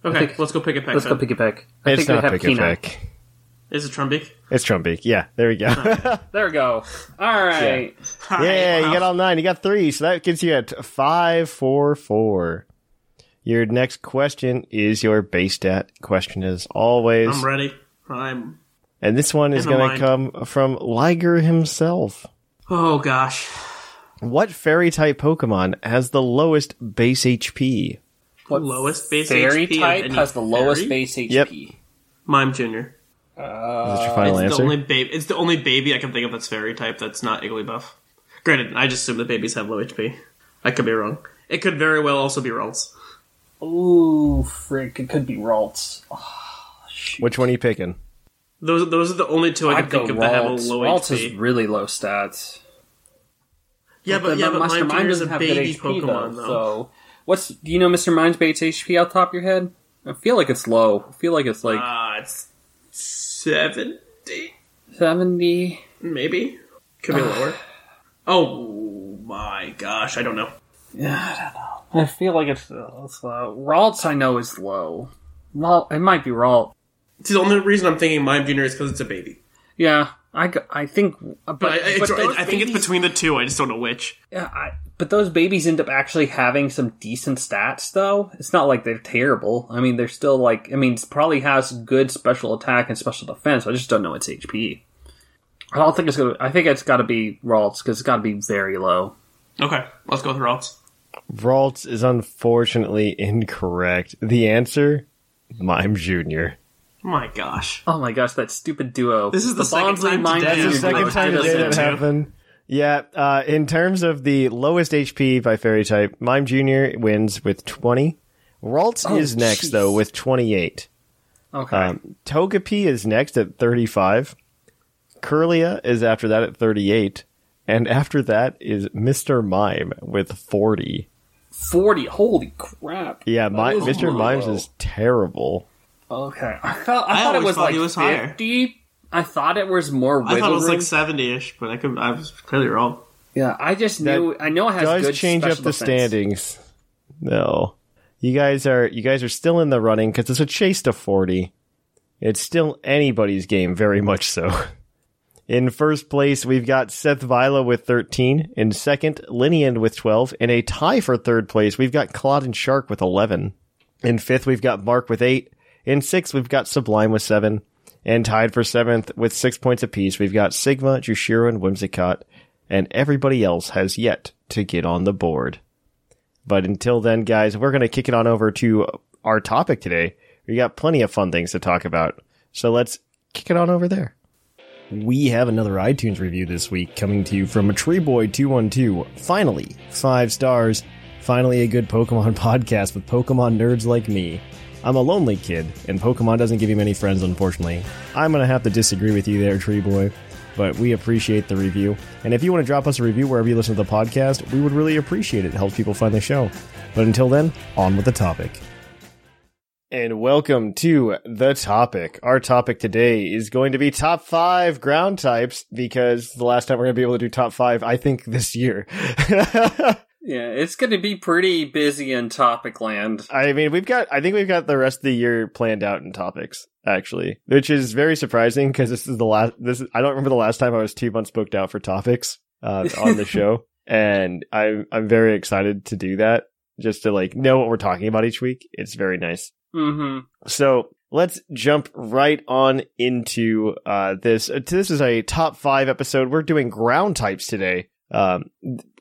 Okay, think- let's go Picky a peck. Let's go. Pikipek. I It's think we not have pick a Kina. peck. Is it Trumbeak? It's Trumbeak. Yeah, there we go. There we go. All right. yeah, you Wow. got all nine. You got three, so that gets you at five, four, four. Your next question is your base stat question, as always. I'm ready. I'm. And this one is going to come from Liger himself. Oh gosh. What fairy type Pokemon has the lowest base HP? What Lowest base fairy HP of type any has the lowest fairy? base HP? Yep. Mime Jr. Is that your uh, final It's answer? the only baby. It's the only baby I can think of that's fairy type that's not Igglybuff. Granted, I just assume that babies have low HP. I could be wrong. It could very well also be Ralts. Ooh, frick! It could be Ralts. Ah, Which one are you picking? Those those are the only two I can I'd think of that have a low Ralts HP. is really low stats. yeah, but yeah, but Master Mime Mime is a doesn't have good baby HP Pokemon though, though. So, what's do you know Mr. Mime's base HP off the top of your head? I feel like it's low. I feel like it's like Uh, it's seventy, seventy. maybe. Could be lower. Oh my gosh, I don't know. Yeah, I don't know. I feel like it's, it's low. Ralts I know is low. Well, it might be Ralt. See, the only reason I'm thinking Mime Jr. is because it's a baby. Yeah, I, g- I think, but, But, I, it's, but those I think it's between the two. I just don't know which. Yeah, I, but those babies end up actually having some decent stats, though. It's not like they're terrible. I mean, they're still like. I mean, it probably has good special attack and special defense. I just don't know its HP. I don't think it's gonna. I think it's got to be Ralts because it's got to be very low. Okay, let's go with Ralts. Ralts is unfortunately incorrect. The answer, Mime Jr. Oh my gosh. Oh my gosh, that stupid duo. This is the second Bonsly time Mind today That's the second Ralts time did today that in too. happened. Yeah, uh, in terms of the lowest HP by fairy type, Mime Jr. wins with 20. Ralts Oh, is next, jeez. though, with 28. Okay. Um, Togepi is next at 35. Kirlia is after that at 38. And after that is Mr. Mime with 40. Forty. Holy crap. Yeah, Mi- is Mr. really Mimes low. is terrible. Okay. I thought. I, I thought it was thought like he was higher. fifty. I thought it was more. I thought it wiggle was like seventy-ish, but I could. I was clearly wrong. Yeah, I just knew. I know it has Does good change up the defense. standings. No. You guys are you guys are still in the running because it's a chase to 40. It's still anybody's game, very much so. In first place, we've got Seth Vila with 13. In second, Linian with 12. In a tie for third place, we've got Claude and Shark with 11. In fifth, we've got Mark with 8. In sixth, we've got Sublime with 7. And tied for seventh with six points apiece, we've got Sigma, Jushiro, and Whimsicott, and everybody else has yet to get on the board. But until then, guys, we're going to kick it on over to our topic today. We got plenty of fun things to talk about. So let's kick it on over there. We have another iTunes review this week coming to you from Treeboy212. Finally, five stars. Finally, a good Pokemon podcast with Pokemon nerds like me. I'm a lonely kid, and Pokemon doesn't give you many friends, unfortunately. I'm gonna have to disagree with you there, Tree Boy, but we appreciate the review. And if you want to drop us a review wherever you listen to the podcast, we would really appreciate it. It helps people find the show. But until then, on with the topic. And welcome to the topic. Our topic today is going to be top five ground types because the last time we're going to be able to do top five, I think this year. Yeah, it's going to be pretty busy in topic land. I mean, we've got, I think we've got the rest of the year planned out in topics, actually, which is very surprising because this is the last, this is, I don't remember the last time I was two months booked out for topics, uh, on the show. And I'm, I'm very excited to do that just to like know what we're talking about each week. It's very nice. Mm-hmm. So let's jump right on into, uh, this. This is a top five episode. We're doing ground types today. Um,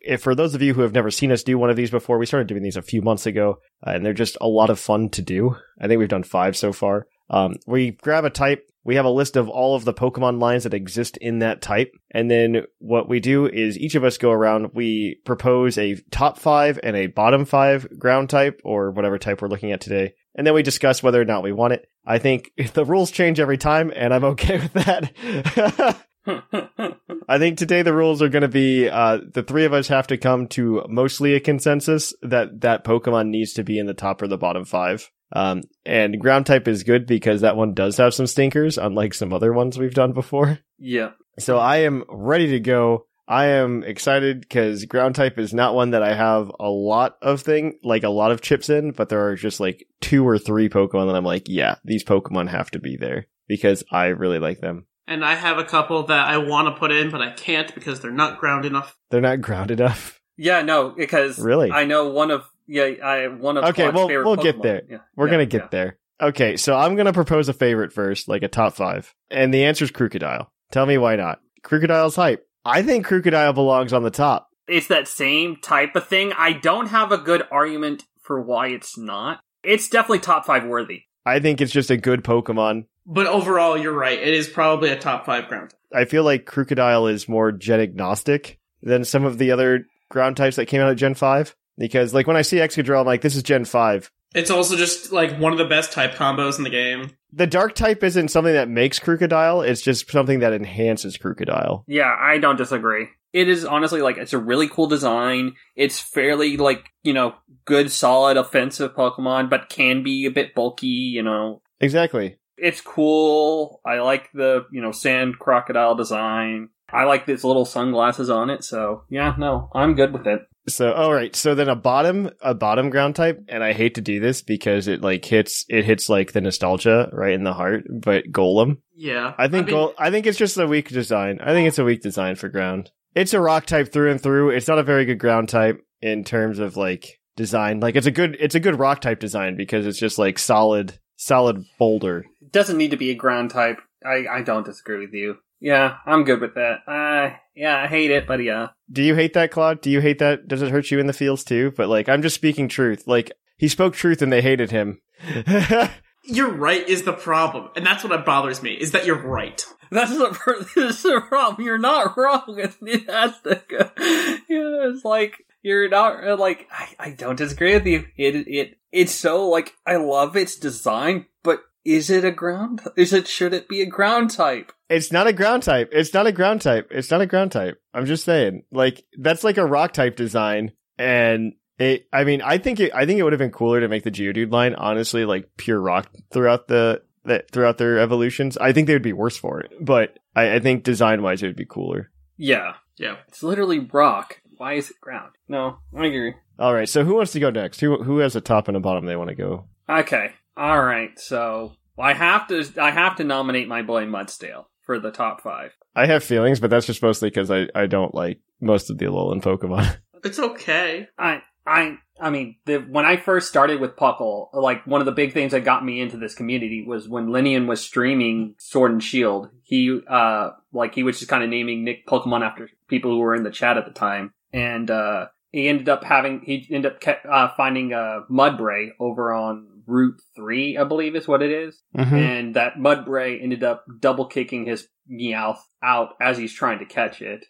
if for those of you who have never seen us do one of these before, we started doing these a few months ago, uh, and they're just a lot of fun to do. I think we've done five so far. Um, we grab a type, we have a list of all of the Pokemon lines that exist in that type, and then what we do is each of us go around, we propose a top five and a bottom five ground type, or whatever type we're looking at today, and then we discuss whether or not we want it. I think the rules change every time, and I'm okay with that. I think today the rules are going to be uh, the three of us have to come to mostly a consensus that that Pokemon needs to be in the top or the bottom five. Um, and ground type is good because that one does have some stinkers, unlike some other ones we've done before. yeah. So I am ready to go. I am excited because ground type is not one that I have a lot of thing, like a lot of chips in, but there are just like two or three Pokemon that I'm like, yeah, these Pokemon have to be there because I really like them. And I have a couple that I want to put in, but I can't because they're not ground enough. They're not ground enough. Yeah, no, because Really? I know one of yeah, I one of Okay, well, favorite we'll get there. Yeah. We're Yeah, gonna get yeah. there. Okay, so I'm gonna propose a favorite first, like a top five. And the answer is Krookodile. Tell me why not. Krookodile's hype. I think Krookodile belongs on the top. It's that same type of thing. I don't have a good argument for why it's not. It's definitely top five worthy. I think it's just a good Pokemon. But overall, you're right. It is probably a top five ground. I feel like Krookodile is more gen agnostic than some of the other ground types that came out at Gen 5. Because, like, when I see Excadrill, I'm like, this is Gen 5. It's also just like one of the best type combos in the game. The Dark type isn't something that makes Krookodile, it's just something that enhances Krookodile. Yeah, I don't disagree. It is honestly like it's a really cool design. It's fairly like, you know, good solid offensive Pokemon, but can be a bit bulky, you know. Exactly. It's cool. I like the, you know, sand crocodile design. I like these little sunglasses on it, so yeah, no, I'm good with it. So, all right. So then a bottom, a bottom ground type, and I hate to do this because it like hits, it hits like the nostalgia right in the heart. But Golem, Yeah. I think, mean, Gol- I think it's just a weak design. I think it's a weak design for ground. It's a rock type through and through. It's not a very good ground type in terms of like design. Like it's a good, it's a good rock type design because it's just like solid, solid boulder. It doesn't need to be a ground type. I, I don't disagree with you. Yeah, I'm good with that. Uh, yeah, I hate it, but yeah. Do you hate that, Claude? Do you hate that? Does it hurt you in the feels too? But like, I'm just speaking truth. Like he spoke truth and they hated him. you're right is the problem, and that's what bothers me is that you're right. That's the, this is the problem. You're not wrong. It has to go. Yeah, it's like you're not like I, I don't disagree with you. It it it's so like I love its design, but is it a ground? Is it should it be a ground type? It's not a ground type. It's not a ground type. It's not a ground type. I'm just saying. Like that's like a rock type design, and it. I mean, I think it. I think it would have been cooler to make the Geodude line honestly like pure rock throughout the that throughout their evolutions. I think they would be worse for it, but I, I think design wise it would be cooler. Yeah, Yeah. it's literally rock. Why is it ground? No, I agree. All right. So who wants to go next? Who who has a top and a bottom they want to go? Okay, all right. So I have to I have to nominate my boy Mudsdale for the top five. I have feelings, but that's just mostly because I I don't like most of the Alolan Pokemon. It's okay. I I I mean, the, when I first started with Puckle, like one of the big things that got me into this community was when Linian was streaming Sword and Shield. He, uh, like he was just kind of naming Nick Pokemon after people who were in the chat at the time, and uh, he ended up having he ended up ke- uh, finding a Mudbray over on Route Three, I believe is what it is. Mhm. and that Mudbray ended up double kicking his Meowth out as he's trying to catch it.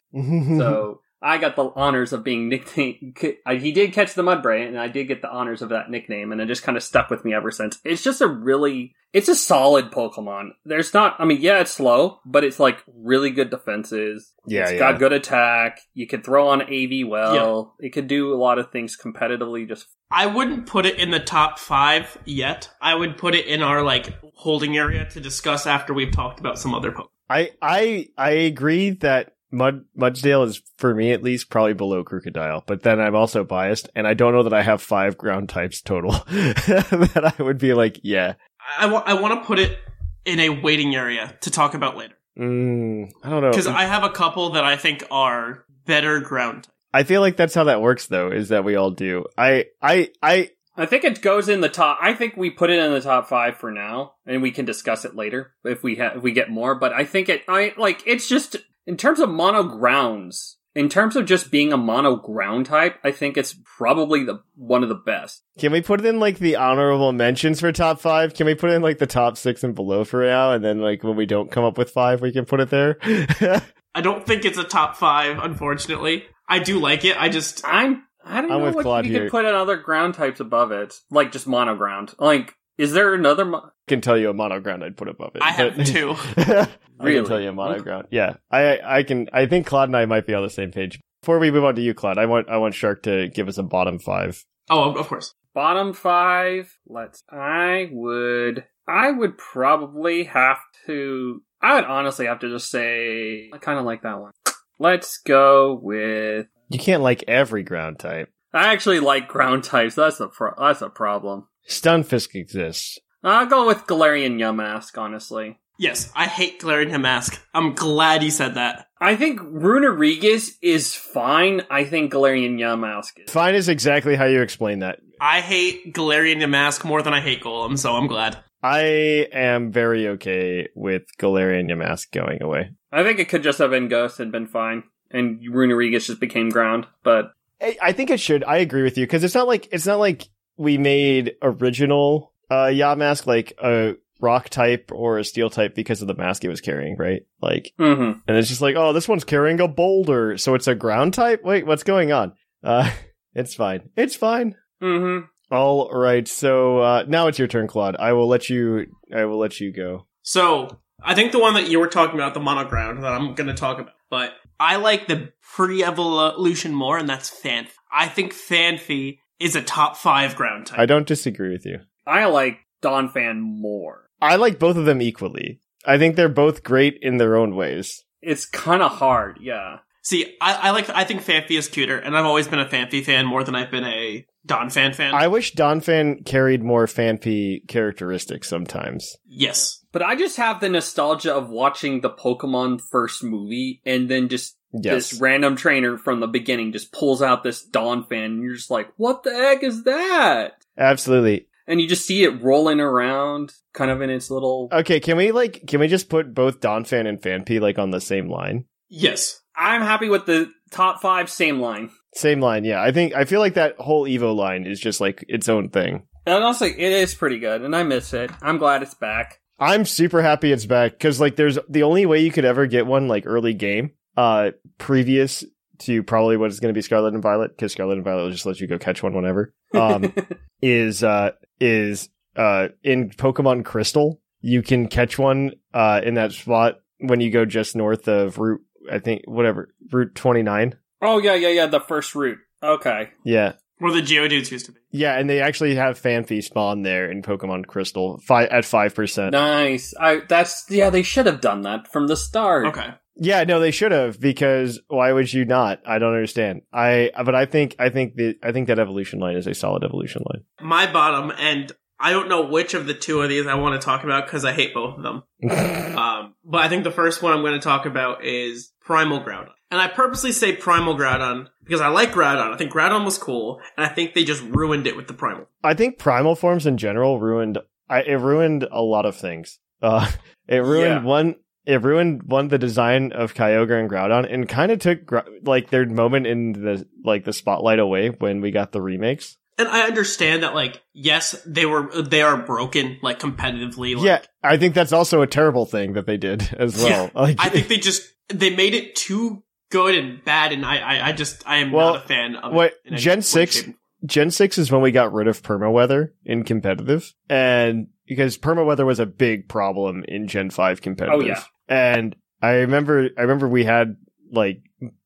So I got the honors of being nicknamed. He did catch the Mudbray, and I did get the honors of that nickname, and it just kind of stuck with me ever since. It's just a really, it's a solid Pokemon. There's not, I mean, yeah, it's slow, but it's like really good defenses. yeah, It's yeah. got good attack. You can throw on AV well. It could do a lot of things competitively. Just I wouldn't put it in the top five yet. I would put it in our like holding area to discuss after we've talked about some other Pokemon. I I I agree that Mud Mudsdale is for me at least probably below Krookodile, but then I'm also biased, and I don't know that I have five ground types total that I would be like, yeah. I, wa- I want to put it in a waiting area to talk about later Mm, I don't know because I have a couple that I think are better ground. I feel like that's how that works though, is that we all do. I I I I think it goes in the top. I think we put it in the top five for now, and we can discuss it later if we ha- if we get more. But I think it. I like it's just in terms of mono grounds. In terms of just being a mono ground type, I think it's probably the one of the best. can we put it in like the honorable mentions for top five? Can we put it in like the top six and below for now, and then like when we don't come up with five, we can put it there. I don't think it's a top five, unfortunately. I do like it. I just I'm. I don't I'm know with what Claude you here. could put in other ground types above it, like just mono ground. Like, is there another? Mo- can tell you a mono ground I'd put above it. I have but- two. I Really? can tell you a mono ground. Yeah, I I can. I think Claude and I might be on the same page. Before we move on to you, Claude, I want I want Shark to give us a bottom five. Oh, of course. Bottom five. Let's. I would. I would probably have to. I would honestly have to just say. I kind of like that one. Let's go with. You can't like every ground type. I actually like ground types. That's the pro- that's a problem. Stunfisk exists. I'll go with Galarian Yamask. Honestly, Yes, I hate Galarian Mask. I'm glad you said that. I think Runerigus is fine. I think Galarian Yamask is. Fine is exactly how you explain that. I hate Galarian Mask more than I hate Golem, so I'm glad. I am very okay with Galarian Yamask going away. I think it could just have been Ghost and been fine, and Runerigus just became ground. But I, I think it should. I agree with you because it's not like it's not like we made original uh Yamask like a rock type or a steel type because of the mask it was carrying, right? Like, mm-hmm. and it's just like, oh, this one's carrying a boulder, so it's a ground type. Wait, what's going on? Uh, it's fine. It's fine. Mm-hmm. All right. So uh now it's your turn, Claude. I will let you. I will let you go. So, I think the one that you were talking about, the monoground, that I'm going to talk about, but I like the pre-evolution more, and that's Phanpy. I think Phanpy is a top five ground type. I don't disagree with you. I like Donphan more. I like both of them equally. I think they're both great in their own ways. It's kind of hard, yeah. See, I, I like, I think Phanpy is cuter, and I've always been a Phanpy fan more than I've been a Don fan fan. I wish Donphan carried more Phanpy characteristics sometimes. yes. But I just have the nostalgia of watching the Pokemon first movie and then just Yes. this random trainer from the beginning just pulls out this Donphan and you're just like, what the heck is that? Absolutely. And you just see it rolling around kind of in its little. Okay, can we like can we just put both Donphan and Phanpy like on the same line? Yes. I'm happy with the top five, same line. Same line, yeah. I think I feel like that whole Evo line is just like its own thing. And also, it is pretty good, and I miss it. I'm glad it's back. I'm super happy it's back because like there's the only way you could ever get one like early game, uh, previous to probably what is going to be Scarlet and Violet because Scarlet and Violet will just let you go catch one whenever. Um, is uh is uh in Pokemon Crystal you can catch one uh in that spot when you go just north of Route I think whatever Route 29. oh, yeah, yeah, yeah, the first route. Okay. Yeah. Where the Geodudes used to be. Yeah, and they actually have Phanpy spawn there in Pokemon Crystal fi- at 5%. Nice. I that's yeah, they should have done that from the start. Okay. Yeah, no, they should have because why would you not? I don't understand. I but I think I think the I think that evolution line is a solid evolution line. My bottom, and I don't know which of the two of these I want to talk about because I hate both of them. um, but I think the first one I'm going to talk about is Primal Groudon. And I purposely say Primal Groudon because I like Groudon. I think Groudon was cool, and I think they just ruined it with the Primal. I think primal forms in general ruined. I, it ruined a lot of things. Uh, it ruined Yeah. one. It ruined one the design of Kyogre and Groudon, and kind of took like their moment in the like the spotlight away when we got the remakes. And I understand that, like, yes, they were they are broken, like competitively. Like, yeah, I think that's also a terrible thing that they did as well. Yeah. Like, I think they just they made it too good and bad, and I I, I just I am Well, not a fan of what- it. Gen 6 shape. Gen 6 is when we got rid of permaweather in competitive. And because permaweather was a big problem in Gen 5 competitive. Oh, yeah. And I remember, I remember we had like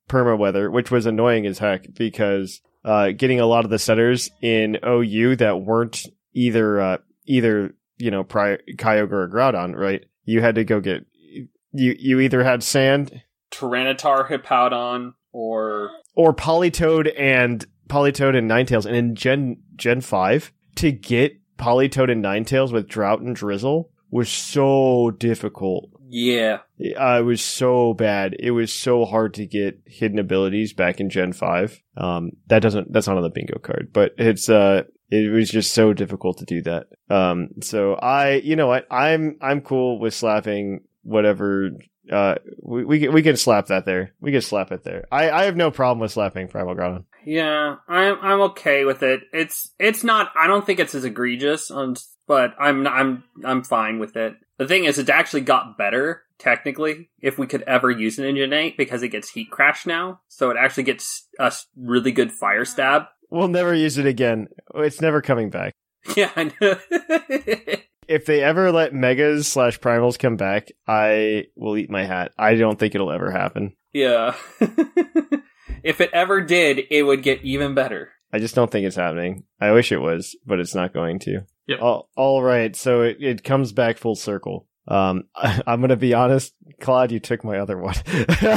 perma weather, which was annoying as heck because, uh, getting a lot of the setters in OU that weren't either, uh, either, you know, pri- Kyogre or Groudon, right? You had to go get, you, you either had sand Tyranitar, Hippowdon, or or Politoed and Politoed and Ninetales, and in Gen Gen five to get Politoed and Ninetales with Drought and Drizzle was so difficult. Yeah, Uh, it was so bad. It was so hard to get hidden abilities back in Gen five. Um, that doesn't that's not on the bingo card, but it's uh. It was just so difficult to do that. Um, so I, you know what, I'm, I'm cool with slapping whatever, uh, we, we, can- we can slap that there. We can slap it there. I, I have no problem with slapping Primal Groudon. yeah. I'm I'm okay with it. It's it's not. I don't think it's as egregious, on, but I'm I'm I'm fine with it. The thing is, it actually got better technically if we could ever use an Engine Eight because it gets Heat Crash now, so it actually gets us really good Fire Stab. We'll never use it again. It's never coming back. Yeah, I know. If they ever let Megas slash Primals come back, I will eat my hat. I don't think it'll ever happen. yeah. if it ever did, it would get even better. I just don't think it's happening. I wish it was, but it's not going to. Yep. All, all right, so it, it comes back full circle. Um, I'm gonna be honest, Claude, you took my other one.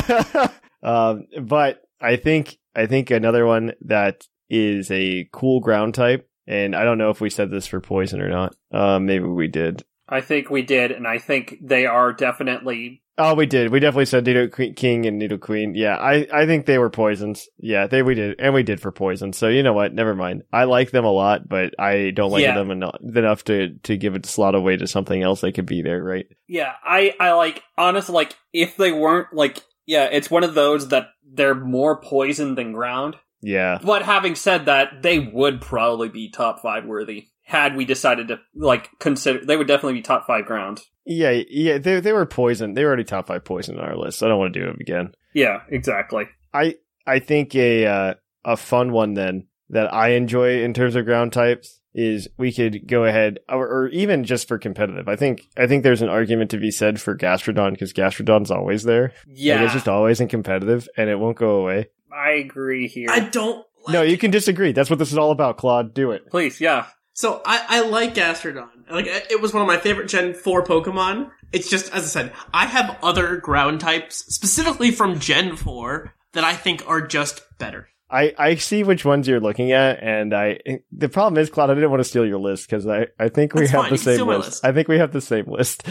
um, but I think I think another one that is a cool ground type, and I don't know if we said this for poison or not. Um, maybe we did. I think we did, and I think they are definitely. Oh, we did. We definitely said Nido King and Nido Queen. Yeah, I, I think they were poisons. Yeah, they we did, and we did for poison. So you know what? Never mind. I like them a lot, but I don't like Yeah. them enough, enough to to give a slot away to something else that could be there, right? Yeah, I I like honestly like if they weren't like yeah, it's one of those that they're more poison than ground. Yeah, But having said that, they would probably be top five worthy had we decided to like consider. They would definitely be top five ground. yeah, yeah. They they were poison. They were already top five poison on our list. I don't want to do it again. Yeah, exactly. I I think a uh, a fun one then that I enjoy in terms of ground types is we could go ahead or, or even just for competitive. I think I think there's an argument to be said for Gastrodon because Gastrodon's always there. Yeah, Like, it's just always in competitive and it won't go away. I agree here. I don't. Like, no, you can disagree. That's what this is all about, Claude. Do it. Please, yeah. So I, I like Gastrodon. Like it was one of my favorite Gen 4 Pokemon. It's just as I said, I have other ground types specifically from Gen 4 that I think are just better. I, I see which ones you're looking at, and I the problem is, Claude, I didn't want to steal your list because I, I think we That's have fine, the you same list. list. I think we have the same list.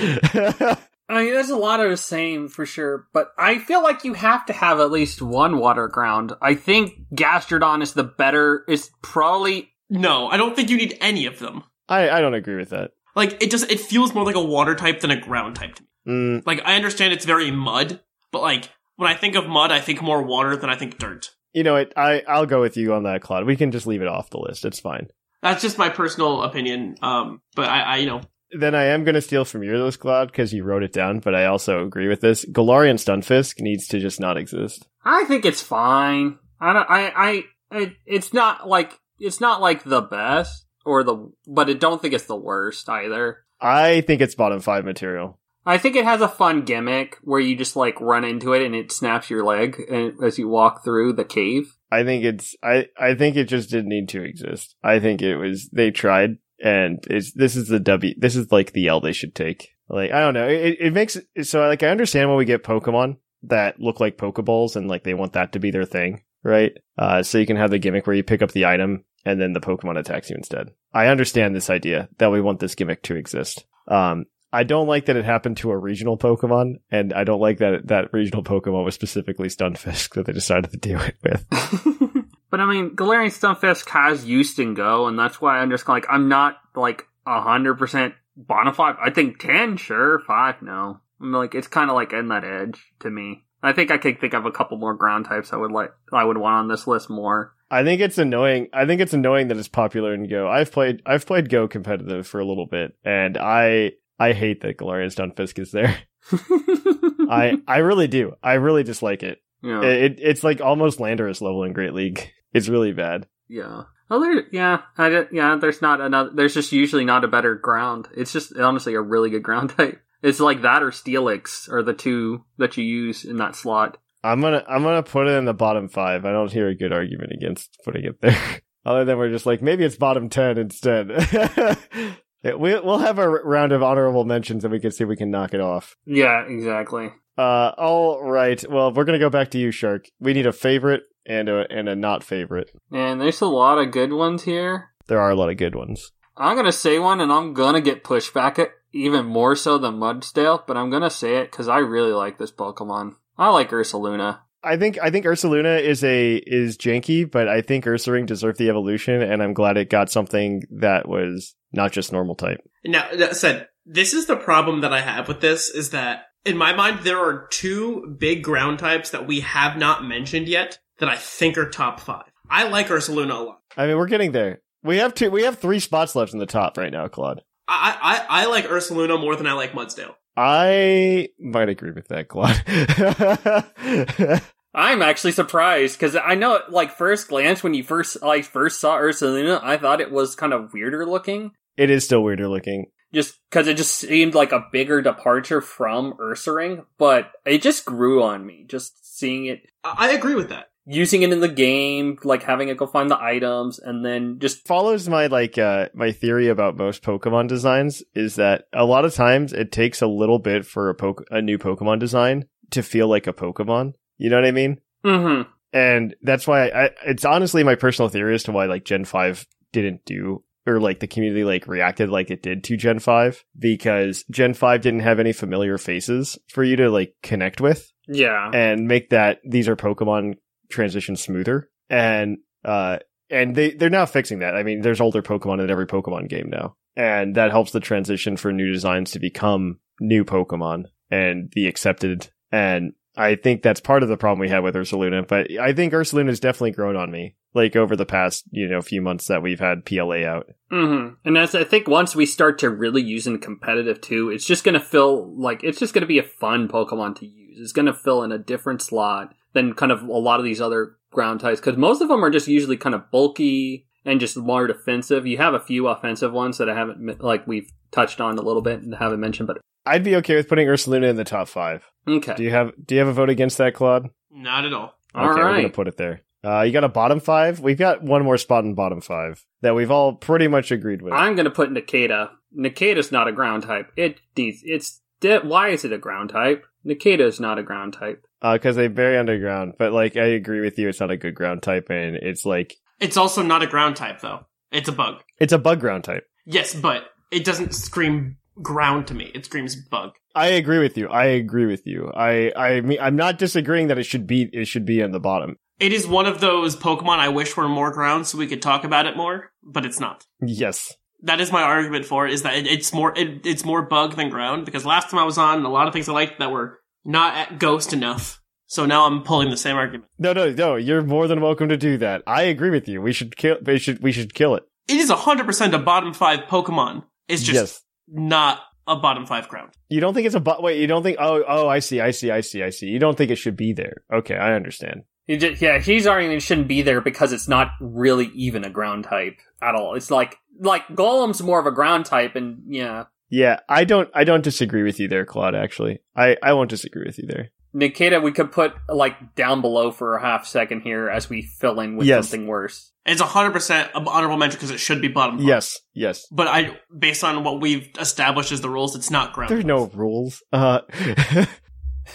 I mean, there's a lot of the same for sure, but I feel like you have to have at least one water ground. I think Gastrodon is the better. Is probably No, I don't think you need any of them. I, I don't agree with that. Like it just it feels more like a water type than a ground type to me. Mm, Like I understand it's very mud, but like when I think of mud, I think more water than I think dirt. you know what? I I'll go with you on that, Claude. We can just leave it off the list. It's fine. That's just my personal opinion. Um, but I, I you know, Then I am going to steal from your list, Claude, because you wrote it down. But I also agree with this. Galarian Stunfisk needs to just not exist. I think it's fine. I don't. I. I. It, it's not like it's not like the best or the, but I don't think it's the worst either. I think it's bottom five material. I think it has a fun gimmick where you just like run into it and it snaps your leg as you walk through the cave. I think it's I I think it just didn't need to exist. I think it was they tried and it's this is the W this is like the L they should take. Like I don't know. It it makes so like I understand when we get Pokemon that look like Pokeballs and like they want that to be their thing, right? Uh so you can have the gimmick where you pick up the item and then the Pokemon attacks you instead. I understand this idea that we want this gimmick to exist. Um I don't like that it happened to a regional Pokemon, and I don't like that that regional Pokemon was specifically Stunfisk that they decided to do it with. but I mean, Galarian Stunfisk has used and go, and that's why I'm just like I'm not like hundred percent bottom five. I think ten, sure, five, no. I'm like it's kind of like in that edge to me. I think I could think of a couple more ground types I would like I would want on this list more. I think it's annoying. I think it's annoying that it's popular in Go. I've played I've played Go competitive for a little bit, and I I hate that Galarian Stunfisk is there. I I really do. I really dislike it. Yeah. It, it's like almost Landorus level in Great League. It's really bad. Yeah. Oh, yeah, I yeah. There's not another. There's just usually not a better ground. It's just honestly a really good ground type. It's like that or Steelix are the two that you use in that slot. I'm gonna I'm gonna put it in the bottom five. I don't hear a good argument against putting it there. Other than we're just like maybe it's bottom ten instead. we we'll have a round of honorable mentions and we can see if we can knock it off. Yeah, exactly. Uh, all right. Well, we're gonna go back to you, Shark. We need a favorite and a and a not favorite. And there's a lot of good ones here. There are a lot of good ones. I'm gonna say one, and I'm gonna get pushback even more so than Mudsdale, but I'm gonna say it because I really like this Pokemon. I like Ursaluna. I think I think Ursaluna is a is janky, but I think Ursaring deserved the evolution, and I'm glad it got something that was not just normal type. Now that said, this is the problem that I have with this is that in my mind there are two big ground types that we have not mentioned yet that I think are top five. I like Ursaluna a lot. I mean, we're getting there. We have two. We have three spots left in the top right now, Claude. I I, I like Ursaluna more than I like Mudsdale. I might agree with that, Claude. I'm actually surprised because I know, like, first glance when you first like first saw Ursaluna, I thought it was kind of weirder looking. it is still weirder looking. Just because it just seemed like a bigger departure from Ursaring, but it just grew on me. Just seeing it, I, I agree with that. Using it in the game, like having it go find the items, and then just follows my like uh my theory about most Pokemon designs is that a lot of times it takes a little bit for a poke a new Pokemon design to feel like a Pokemon. You know what I mean? mm-hmm. And that's why I, it's honestly my personal theory as to why like Gen 5 didn't do or like the community like reacted like it did to Gen 5 because Gen 5 didn't have any familiar faces for you to like connect with yeah, and make that these are Pokemon transition smoother. And uh and they they're now fixing that. I mean, there's older Pokemon in every Pokemon game now. And that helps the transition for new designs to become new Pokemon and be accepted. And I think that's part of the problem we had with Ursaluna, but I think Ursaluna has definitely grown on me. Like over the past, you know, few months that we've had PLA out. Mm-hmm. And as I think once we start to really use in competitive too, it's just going to feel like it's just going to be a fun Pokemon to use. It's going to fill in a different slot than kind of a lot of these other ground types because most of them are just usually kind of bulky and just more defensive. You have a few offensive ones that I haven't like we've touched on a little bit and haven't mentioned, but I'd be okay with putting Ursaluna in the top five. okay. Do you have do you have a vote against that, Claude? Not at all. All okay, we're gonna put it there. Uh, you got a bottom five. We've got one more spot in bottom five that we've all pretty much agreed with. I'm going to put Nincada. Nincada's not a ground type. It it's why is it a ground type? Nincada is not a ground type. Uh, because they bury underground. But like, I agree with you. It's not a good ground type, and it's like It's also not a ground type though. It's a bug. it's a bug ground type. Yes, but it doesn't scream ground to me. It screams bug. I agree with you. I agree with you. I I mean, I'm not disagreeing that it should be it should be in the bottom. It is one of those Pokemon I wish were more ground so we could talk about it more, but it's not. Yes. That is my argument for it, is that it, it's more it, it's more bug than ground because last time I was on a lot of things I liked that were not at ghost enough. So now I'm pulling the same argument. No, no, no. You're more than welcome to do that. I agree with you. We should kill. We should. We should kill it. It is 100% a bottom 5 Pokemon. It's just yes. not a bottom 5 ground. You don't think it's a but? Wait. You don't think? Oh, oh. I see. I see. I see. I see. You don't think it should be there? Okay, I understand. He just, yeah, he's arguing it shouldn't be there because it's not really even a ground type at all. It's like like Golem's more of a ground type, and yeah, Yeah, I don't. I don't disagree with you there, Claude. Actually, I I won't disagree with you there. Nincada we could put like down below for a half second here as we fill in with Yes. something worse. It's 100% an honorable mention because it should be bottom 5. Yes. Yes. But I, based on what we've established as the rules, it's not ground. There's no rules. Uh,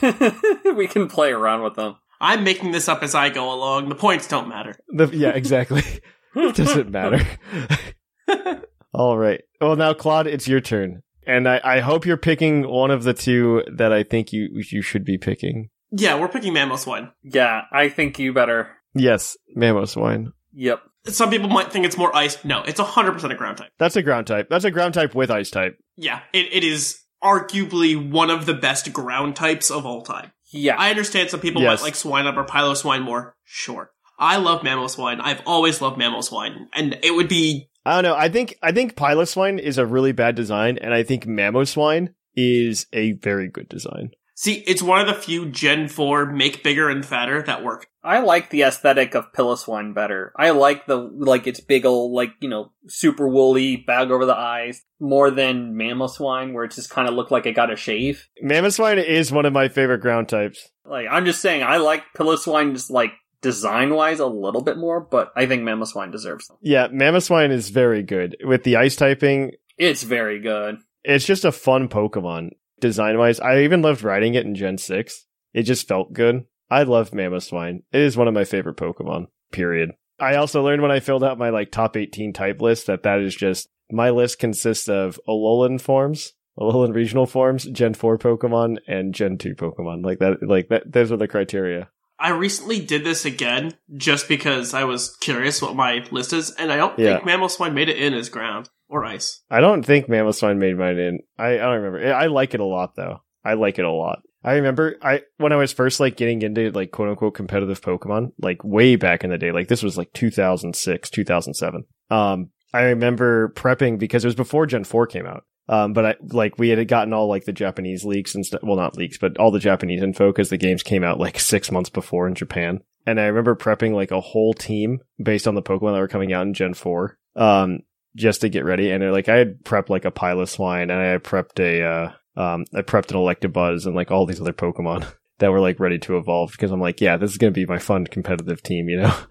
we can play around with them. I'm making this up as I go along. The points don't matter. the, yeah, exactly. it doesn't matter. All right. Well, now Claude, it's your turn. And I, I hope you're picking one of the two that I think you you should be picking. Yeah, we're picking Mamoswine. Yeah, I think you better. Yes, Mamoswine. Yep. Some people might think it's more ice. No, it's 100% a ground type. That's a ground type. That's a ground type with ice type. Yeah, it, it is arguably one of the best ground types of all time. Yeah. I understand some people Yes. might like Swinub or piloswine more. Sure. I love Mamoswine. I've always loved Mamoswine. And it would be I don't know. I think I think Piloswine is a really bad design, and I think Mamoswine is a very good design. See, it's one of the few Gen 4 make bigger and fatter that work. I like the aesthetic of Piloswine better. I like the like its big ol' like you know super woolly bag over the eyes more than Mamoswine, where it just kind of looked like it got a shave. Mamoswine is one of my favorite ground types. Like I'm just saying, I like Piloswine just like design wise a little bit more, but I think Mamoswine deserves them. Yeah, Mamoswine is very good with the ice typing. It's very good. It's just a fun Pokemon design wise. I even loved riding it in Gen six. It just felt good. I love Mamoswine. It is one of my favorite Pokemon. Period. I also learned when I filled out my like top 18 type list that that is just my list consists of Alolan forms, Alolan regional forms, Gen 4 Pokemon, and Gen 2 Pokemon. Like that, like that, those are the criteria. I recently did this again just because I was curious what my list is, and I don't Yeah. think Swine made it in as ground or ice. I don't think Mamoswine made mine in. I, I don't remember. I like it a lot though. I like it a lot. I remember I when I was first like getting into like quote unquote competitive Pokemon, like way back in the day, like this was like 2006, 2007. Um, I remember prepping because it was before Gen 4 came out. Um, but I like we had gotten all like the Japanese leaks and stuff. Well, not leaks, but all the Japanese info because the games came out like six months before in Japan. And I remember prepping like a whole team based on the Pokemon that were coming out in Gen 4. Um, just to get ready. And like I had prepped like a Piloswine and I had prepped a, uh, um, I prepped an Electabuzz and like all these other Pokemon that were like ready to evolve because I'm like, yeah, this is going to be my fun competitive team, you know?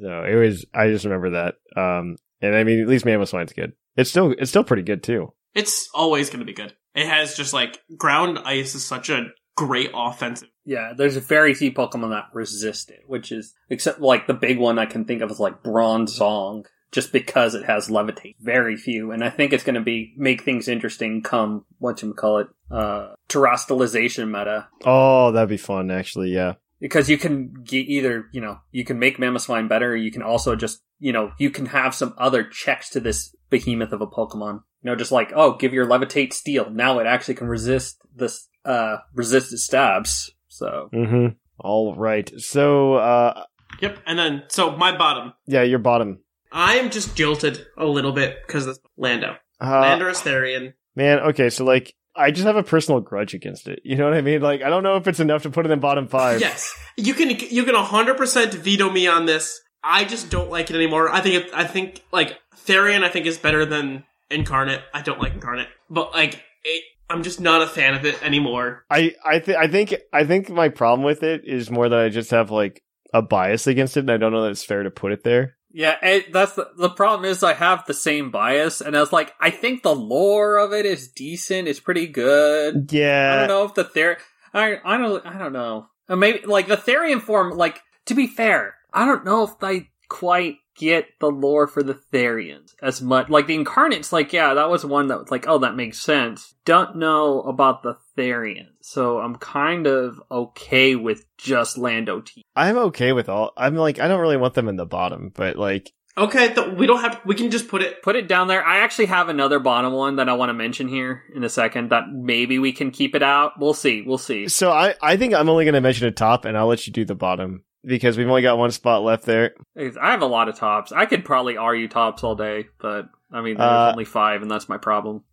so it was, I just remember that. Um, and I mean, at least Mamoswine's good. It's still, it's still pretty good too. It's always going to be good. It has just like ground ice is such a great offensive. Yeah, there's a very few Pokemon that resist it, which is except like the big one I can think of is like Bronzong, just because it has levitate. Very few, and I think it's going to be make things interesting. Come what you call it, uh, terastallization meta, Oh, that'd be fun actually. Yeah. because you can get either you know you can make Mamoswine better, or you can also just you know you can have some other checks to this behemoth of a Pokemon. You know, just like oh, give your levitate steel. Now it actually can resist this uh resist its stabs. So Mm-hmm. All right. So, uh, Yep. And then, so my bottom. yeah, your bottom. I'm just jilted a little bit because of Lando. Uh, Landorus Therian. Man, okay, so like I just have a personal grudge against it. You know what I mean? Like I don't know if it's enough to put it in bottom five. Yes, you can you can 100% veto me on this. I just don't like it anymore. I think it, I think like Therian I think is better than Incarnate. I don't like Incarnate, but like it, I'm just not a fan of it anymore. I I think I think I think my problem with it is more that I just have like a bias against it, and I don't know that it's fair to put it there. Yeah, it, that's the, the problem is I have the same bias, and I was like, I think the lore of it is decent. It's pretty good. Yeah, I don't know if the Ther, I I don't I don't know. Maybe like the Therian form. Like to be fair, I don't know if I quite get the lore for the Therians as much. Like the Incarnates, like yeah, that was one that was like, oh, that makes sense. Don't know about the Therians, so I'm kind of okay with just Lando T. I'm okay with all. I'm like I don't really want them in the bottom, but like Okay, th- we don't have we can just put it put it down there. I actually have another bottom one that I want to mention here in a second that maybe we can keep it out. We'll see. We'll see. so. I I think I'm only going to mention a top, and I'll let you do the bottom because we've only got one spot left there. I have a lot of tops. I could probably argue tops all day, but I mean, there's Uh, only five, and that's my problem.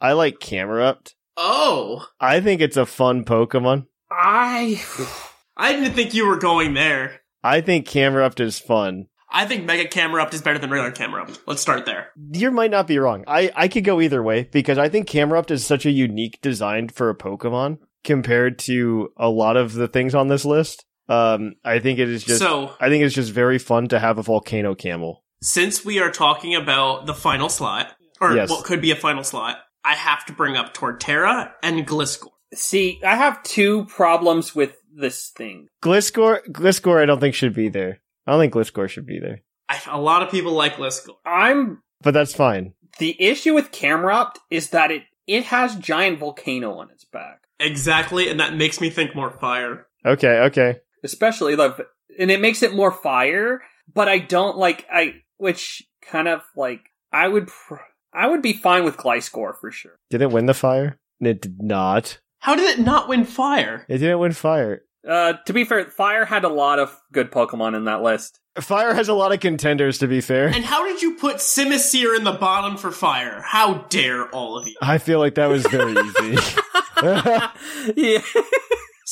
I like Camerupt. Oh, I think it's a fun Pokemon. I I didn't think you were going there. I think Camerupt is fun. I think Mega Camerupt is better than regular Camerupt. Let's start there. You might not be wrong. I, I could go either way because I think Camerupt is such a unique design for a Pokemon compared to a lot of the things on this list. Um, I think it is just, so, I think it's just very fun to have a volcano camel. since we are talking about the final slot, or Yes. what could be a final slot, I have to bring up Torterra and Gliscor. see. I have two problems with this thing. Gliscor, Gliscor, I don't think should be there. I don't think Gliscor should be there, I, a lot of people like Gliscor. I'm but that's fine. The issue with Camerupt is that it it has giant volcano on its back, Exactly, and that makes me think more fire. Okay, okay. Especially the and it makes it more fire. But I don't like I which kind of like I would pr- I would be fine with Gliscor for sure. Did it win the fire? It did not. How did it not win fire? It didn't win fire. Uh, to be fair, Fire had a lot of good Pokemon in that list. Fire has a lot of contenders, to be fair. And how did you put Simisear in the bottom for fire? How dare all of you? I feel like that was very easy. yeah.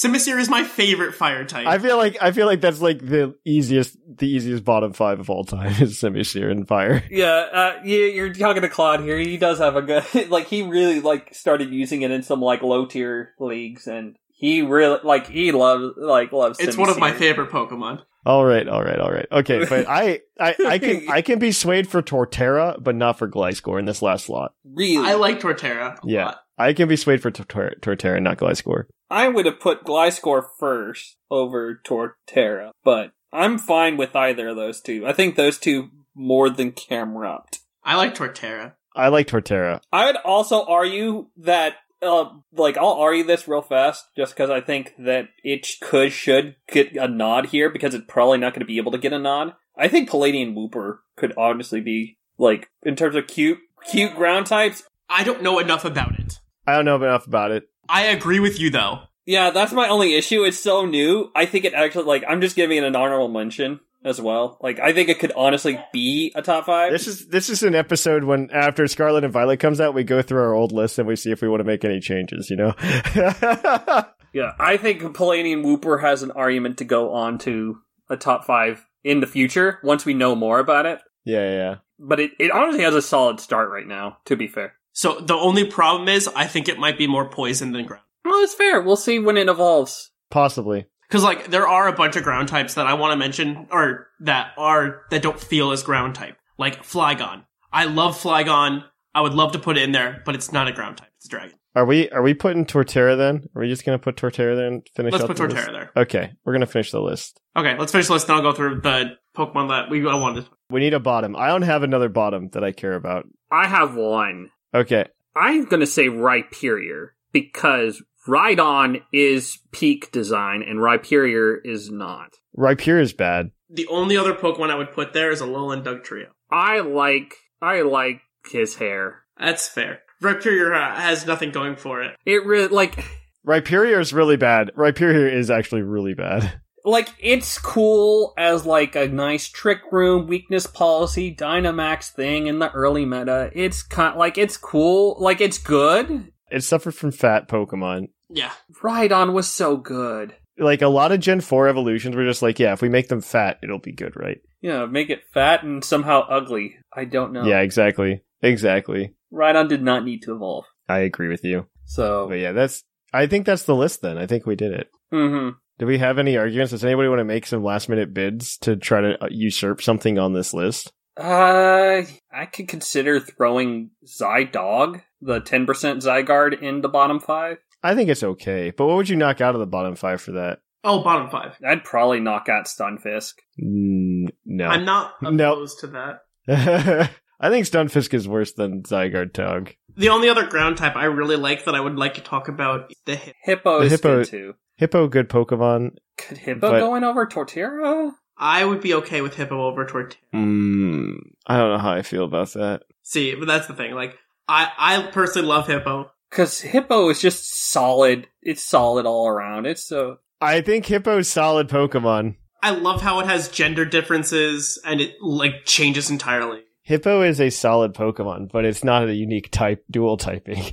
Simisear is my favorite fire type. I feel like I feel like that's like the easiest the easiest bottom five of all time is Simisear and Fire. Yeah, uh, you, you're talking to Claude here. He does have a good, like, he really, like, started using it in some, like, low tier leagues, and he really, like, he loves, like, loves it's one of my favorite Pokemon. All right, all right, all right. Okay, but I, I, I can I can be swayed for Torterra, but not for Gliscor in this last slot. Really? I like Torterra. a Yeah. lot. I can be swayed for Tor- Torterra, not Gliscor. I would have put Gliscor first over Torterra, but I'm fine with either of those two. I think those two more than Camerupt. I like Torterra. I like Torterra. I would also argue that, uh, like, I'll argue this real fast just because I think that it could, should get a nod here because it's probably not going to be able to get a nod. I think Paldean Wooper could honestly be, like, in terms of cute, cute ground types. I don't know enough about it. I don't know enough about it. I agree with you though. Yeah, that's my only issue. It's so new. I think it actually, like, I'm just giving it an honorable mention as well. Like, I think it could honestly be a top five. This is this is an episode when after Scarlet and Violet comes out, we go through our old list and we see if we want to make any changes. You know. Yeah, I think Paldean Wooper has an argument to go on to a top five in the future once we know more about it. yeah, yeah, yeah. But it, it honestly has a solid start right now, to be fair. So the only problem is I think it might be more poison than ground. Well, it's fair. We'll see when it evolves. Possibly. Because like there are a bunch of ground types that I want to mention, or that are that don't feel as ground type, like Flygon. I love Flygon. I would love to put it in there, but it's not a ground type. It's a dragon. Are we are we putting Torterra then? Are we just gonna put Torterra there and finish? Let's put the Torterra list? there. Okay, we're gonna finish the list. Okay, let's finish the list. Then I'll go through the Pokemon that we I wanted. We need a bottom. I don't have another bottom that I care about. I have one. Okay, I'm going to say Rhyperior because Rhydon is peak design and Rhyperior is not. Rhyperior is bad. The only other Pokemon I would put there is a Alolan Dugtrio. I like I like his hair. That's fair. Rhyperior uh, has nothing going for it. It really like Rhyperior is really bad. Rhyperior is actually really bad. like it's cool as like a nice trick room weakness policy Dynamax thing in the early meta. It's kind like it's cool, like it's good. It suffered from fat Pokemon. Yeah. Rhydon was so good. Like a lot of Gen 4 evolutions were just like, yeah, if we make them fat, it'll be good, right? Yeah, make it fat and somehow ugly. I don't know. Yeah, exactly. Exactly. Rhydon did not need to evolve. I agree with you. So, But yeah, that's I think that's the list then. I think we did it. hmm Do we have any arguments? Does anybody want to make some last minute bids to try to uh, usurp something on this list? Uh, I could consider throwing Zydog, the 10% Zygarde, in the bottom five. I think it's okay, but what would you knock out of the bottom five for that? Oh, bottom five. I'd probably knock out Stunfisk. Mm, no. I'm not No. opposed to that. I think Stunfisk is worse than Zygarde Tog. The only other ground type I really like that I would like to talk about the hip. Hippo The is Hippo- good too. Hippo, good Pokemon. Could Hippo But- go in over Torterra? I would be okay with Hippo over Torterra. Mm, I don't know how I feel about that. See, but that's the thing. Like, I, I personally love Hippo. Because Hippo is just solid. It's solid all around. It's so. I think Hippo's solid Pokemon. I love how it has gender differences and it, like, changes entirely. Hippo is a solid Pokemon, but it's not a unique type, dual typing.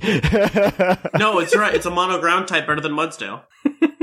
No, it's right. It's a mono ground type better than Mudsdale.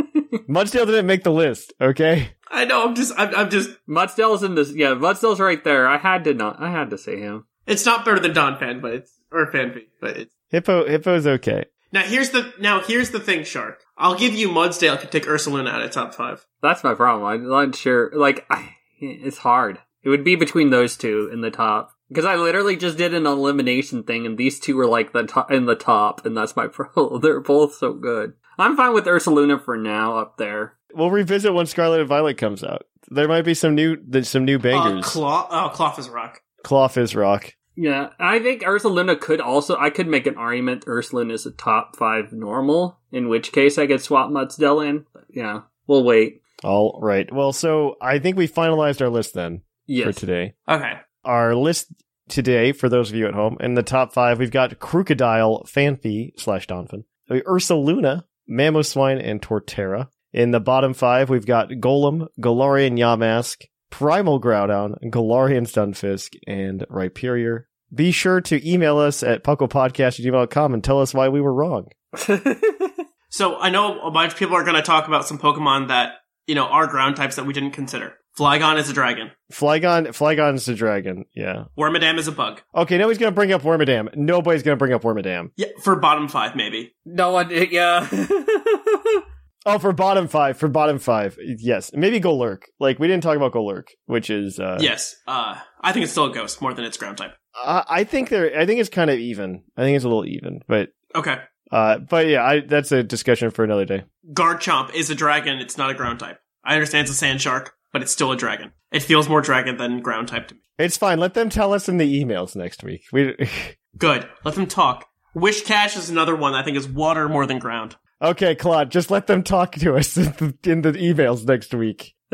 Mudsdale didn't make the list, okay? I know, I'm just, I'm, I'm just, Mudsdale's in this. Yeah, Mudsdale's right there. I had to not. I had to say him. it's not better than Donphan, but it's, or Phanpy, but it's, Hippo, Hippo's okay. now here's the, now here's the thing, Shark. I'll give you Mudsdale if you take Ursaluna out of top five. That's my problem. I'm not sure. Like, I, it's hard. It would be between those two in the top. Because I literally just did an elimination thing, and these two were like the top in the top, and that's my problem. They're both so good. I'm fine with Ursaluna for now up there. We'll revisit when Scarlet and Violet comes out. There might be some new, some new Uh, bangers. Claw, oh, Cloth is rock. Cloth is rock. Yeah, I think Ursaluna could also. I could make an argument Ursaluna is a top five normal, in which case I could swap Mudsdale in. But yeah, we'll wait. All right. Well, so I think we finalized our list then Yes. for today. Okay. Our list today, for those of you at home, in the top five, we've got Krookodile, Phanpy slash Donphan, Ursaluna, Mamoswine, and Torterra. In the bottom five, we've got Golem, Galarian Yamask, Primal Groudon, Galarian Stunfisk, and Rhyperior. Be sure to email us at pucklepodcast at gmail.com and tell us why we were wrong. So I know a bunch of people are going to talk about some Pokemon that, you know, are ground types that we didn't consider. Flygon is a dragon. Flygon, Flygon is a dragon. Yeah. Wormadam is a bug. Okay, nobody's gonna bring up Wormadam. Nobody's gonna bring up Wormadam. Yeah, for bottom five, maybe. no one. Yeah. Oh, for bottom five, for bottom five, yes, maybe Golurk. Like we didn't talk about Golurk, which is uh, yes. Uh, I think it's still a ghost more than its ground type. I, I think they're. I think it's kind of even. I think it's a little even, but Okay. uh, but yeah, I, that's a discussion for another day. Garchomp is a dragon. It's not a ground type. I understand it's a sand shark, but it's still a dragon. It feels more dragon than ground type to me. It's fine. Let them tell us in the emails next week. We Good. Let them talk. Whiscash is another one I think is water more than ground. okay, Claude. Just let them talk to us in the, in the emails next week.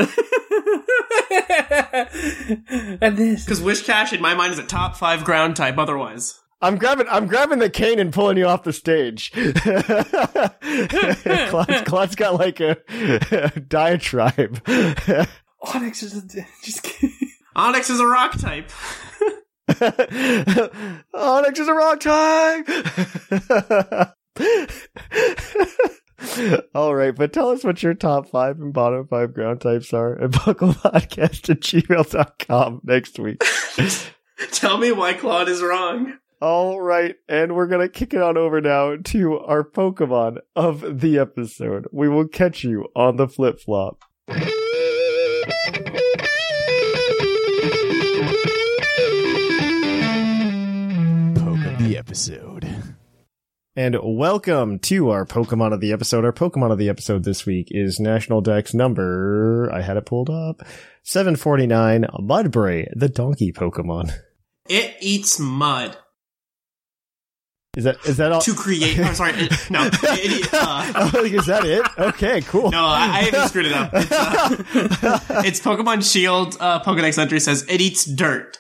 and this. Because Whiscash, in my mind, is a top five ground type otherwise. I'm grabbing. I'm grabbing the cane and pulling you off the stage. Claude's, Claude's got like a, a diatribe. Onix is a, just kidding. Onix is a rock type. Onix is a rock type. All right, but tell us what your top five and bottom five ground types are at pucklepodcast at gmail.com next week. Tell me why Claude is wrong. All right, and we're going to kick it on over now to our Pokemon of the episode. We will catch you on the flip flop. Poke of the episode. And welcome to our Pokemon of the episode. Our Pokemon of the episode this week is National Dex number, I had it pulled up, 749, Mudbray, the donkey Pokemon. It eats mud Is that, is that all? to create. I'm sorry. It, no, it, it, uh, Oh, is that it? Okay, cool. no, I, I even screwed it up. It's, uh, it's Pokemon Shield. Uh, Pokedex entry says it eats dirt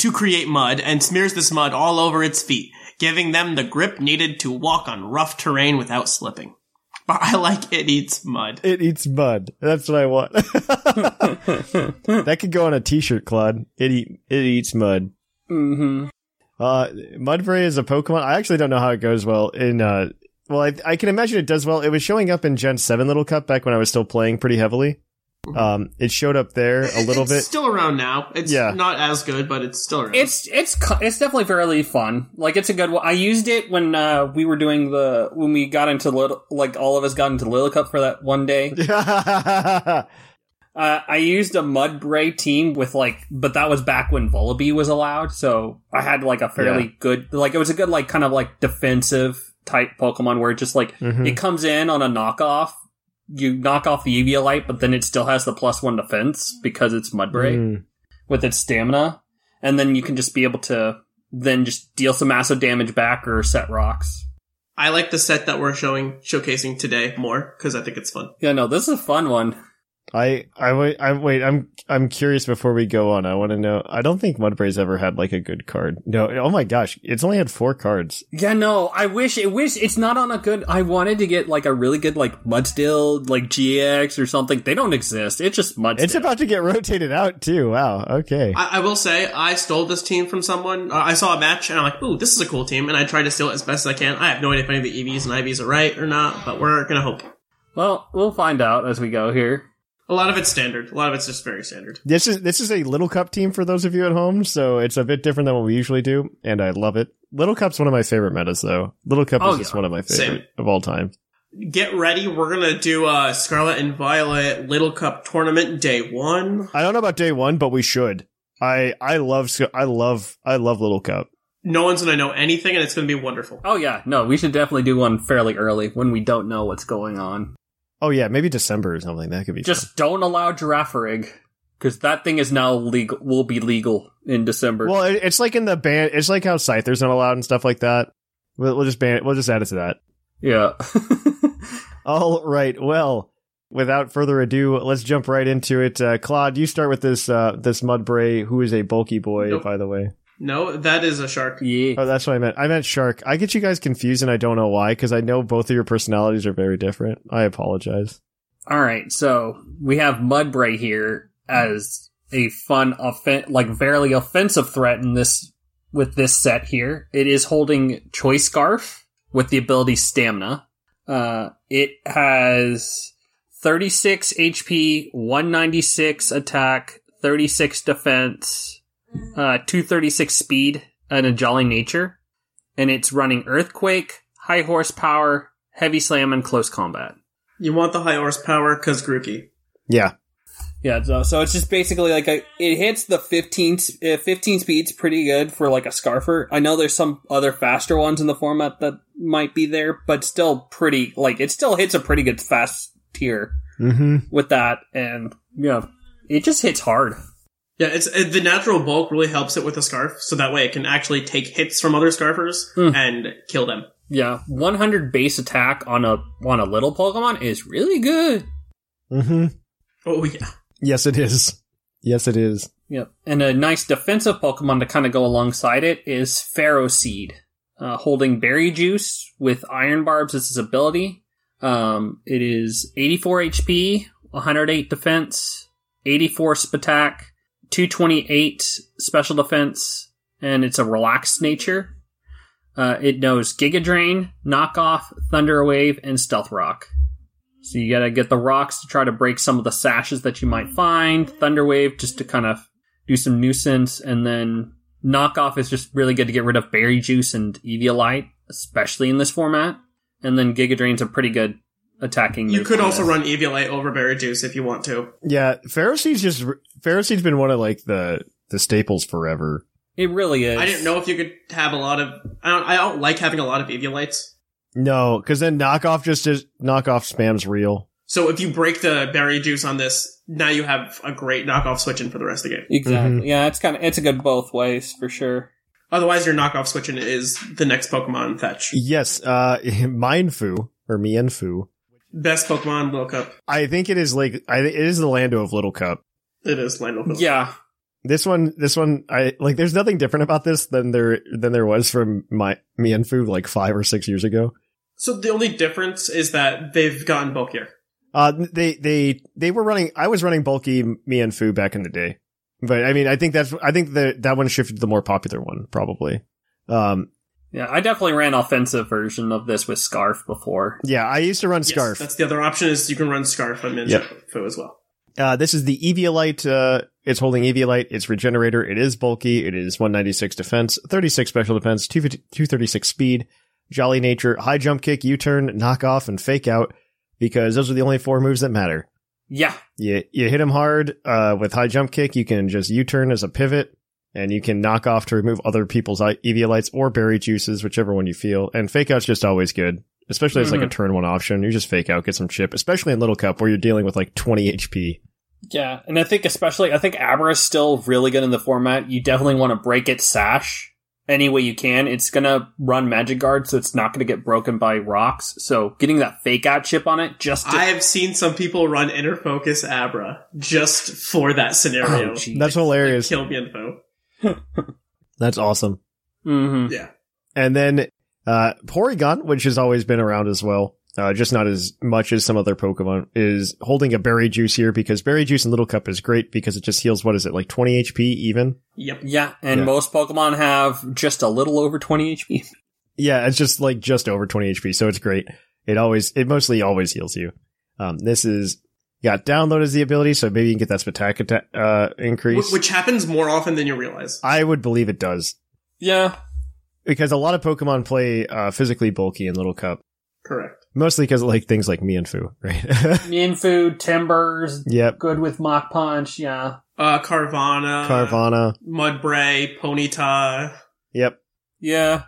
to create mud and smears this mud all over its feet, giving them the grip needed to walk on rough terrain without slipping. But I like it eats mud. It eats mud. That's what I want. that could go on a t-shirt, Claude. It eat, it eats mud. Mm-hmm. Uh, Mudbray is a Pokemon. I actually don't know how it goes well in, uh, well, I, I can imagine it does well. It was showing up in Gen 7 Little Cup back when I was still playing pretty heavily. Um, it showed up there a little it's bit. still around now. It's Yeah. not as good, but it's still around. It's it's it's definitely fairly fun. Like it's a good one. I used it when uh, we were doing the when we got into little like all of us got into Little Cup for that one day. Uh, I used a Mudbray team with like, but that was back when Vullaby was allowed, so I had like a fairly Yeah. good, like it was a good like kind of like defensive type Pokemon where it just like Mhm. it comes in on a knockoff. You knock off the Eviolite, but then it still has the plus one defense because it's Mudbray Mm. with its stamina, and then you can just be able to then just deal some massive damage back or set rocks. I like the set that we're showing showcasing today more because I think it's fun. Yeah, no, this is a fun one. I, I wait, I wait, I'm, I'm curious before we go on. I want to know, I don't think Mudbray's ever had like a good card. No, oh my gosh, it's only had four cards. Yeah, no, I wish it wish it's not on a good I wanted to get like a really good like Mudsdale, like GX or something. They don't exist. It's just Mudsdale. It's about to get rotated out too. Wow. Okay. I, I will say I stole this team from someone. Uh, I saw a match and I'm like, "Ooh, this is a cool team," and I tried to steal it as best as I can. I have no idea if any of the EVs and IVs are right or not, but we're gonna hope. Well, we'll find out as we go here. A lot of it's standard. A lot of it's just very standard. This is this is a Little Cup team for those of you at home, so it's a bit different than what we usually do, and I love it. Little Cup's one of my favorite metas, though. Little Cup Oh, is just one of my favorite Same. of all time. Get ready. We're gonna do a Scarlet and Violet Little Cup tournament day one. I don't know about day one, but we should. I I love I love I love Little Cup. No one's gonna know anything, and it's gonna be wonderful. Oh yeah, no, we should definitely do one fairly early when we don't know what's going on. Oh yeah, maybe December or something. That could be Just don't allow Girafarig. because that thing is now legal. Will be legal in December. Well, it, it's like in the ban. It's like how Scyther's not allowed and stuff like that. We'll, we'll just ban it. We'll just add it to that. yeah. All right. Well, without further ado, let's jump right into it. Uh, Claude, you start with this uh, this Mudbray, who is a bulky boy, Nope. by the way. No, that is a shark. yeah. Oh, that's what I meant. I meant Shark. I get you guys confused, and I don't know why, because I know both of your personalities are very different. I apologize. All right, so we have Mudbray here as a fun, offen- like very offensive threat in this with this set here. It is holding Choice Scarf with the ability Stamina. Uh, it has 36 HP, 196 attack, 36 defense, uh, 236 speed, and a jolly nature. And it's running Earthquake, High Horsepower, Heavy Slam, and Close Combat. You want the high horsepower because Grookey. Yeah. Yeah, so, so it's just basically like a, it hits the 15, s- uh, 15 speeds pretty good for like a Scarfer. I know there's some other faster ones in the format that might be there, but still pretty, like, it still hits a pretty good fast tier Mm-hmm. with that, and, yeah, it just hits hard. Yeah, it's it, the natural bulk really helps it with a scarf, so that way it can actually take hits from other scarfers Hmm. and kill them. Yeah, 100 base attack on a, on a little Pokemon is really good. Mm-hmm. Oh yeah, Yes, it is. Yes, it is. Yep. And a nice defensive Pokemon to kind of go alongside it is Ferroseed, uh, holding Berry Juice with Iron Barbs as its ability. Um, it is 84 HP, 108 defense, 84 sp attack, 228 special defense, and it's a relaxed nature. Uh, it knows Giga Drain, Knockoff, Thunder Wave, and Stealth Rock. So you gotta get the rocks to try to break some of the sashes that you might find. Thunder Wave just to kind of do some nuisance, and then Knockoff is just really good to get rid of Berry Juice and Eviolite, especially in this format. And then Giga Drain's a pretty good attacking. you could also run Eviolite over Berry Juice if you want to. Yeah, Ferroseed's just Ferroseed's been one of like the the staples forever. It really is. I didn't know if you could have a lot of. I don't. I don't like having a lot of Eviolites. No, because then knockoff just is knockoff spam's real. So if you break the Berry Juice on this, now you have a great knockoff switching for the rest of the game. exactly. Mhm. Yeah, it's kind of it's a good both ways for sure. Otherwise, your knockoff switching is the next Pokemon fetch. Yes, uh, Mienfoo or Mienfoo. Best Pokemon Little Cup. I think it is like I it is the Lando of Little Cup. It is Lando. Phillips. Yeah, This one, this one, I like. There's nothing different about this than there than there was from my Mienfoo like five or six years ago. So the only difference is that they've gotten bulkier. Uh, they they they were running. I was running bulky Mienfoo back in the day, but I mean, I think that's I think that that one shifted to the more popular one probably. Um, yeah. I definitely ran offensive version of this with Scarf before. yeah, I used to run Yes, Scarf. that's the other option is you can run Scarf on Yep. Mienfoo as well. Uh, this is the Eviolite. Uh, it's holding Eviolite. It's Regenerator. It is bulky. It is 196 defense, 36 special defense, 250 236 speed, Jolly Nature, High Jump Kick, U-Turn, Knock Off, and Fake Out, because those are the only four moves that matter. Yeah, You, you hit him hard, uh, with High Jump Kick, you can just U-Turn as a pivot, and you can knock off to remove other people's I- Eviolites or Berry Juices, whichever one you feel, and Fake Out's just always good. Especially as like a mm-hmm. turn one option. You just fake out, get some chip, especially in Little Cup where you're dealing with like 20 HP. yeah. And I think especially I think Abra is still really good in the format. You definitely want to break its sash any way you can. It's gonna run Magic Guard, so it's not gonna get broken by rocks. So getting that fake out chip on it just to, I have seen some people run Inner Focus Abra just for that scenario. Oh, geez. That's hilarious. Kill Mienfoo. That's awesome. Mhm. Yeah. And then uh Porygon, which has always been around as well, uh, just not as much as some other Pokemon, is holding a berry juice here because berry juice in Little Cup is great because it just heals what is it, like twenty HP even? Yep. Yeah, and Yeah. most Pokemon have just a little over 20 HP. Yeah, it's just like just over twenty HP, so it's great. It always it mostly always heals you. Um this is got download as the ability, so maybe you can get that Spatak attack uh increase. Which happens more often than you realize. I would believe it does. Yeah. Because a lot of Pokemon play uh physically bulky in Little Cup. Correct. Mostly because like things like Mienfoo, right? Mienfoo, Timburrs, yep. good with Mach Punch, yeah. Uh, Carvanha. Carvanha. Mudbray. Ponyta. Yep. Yeah.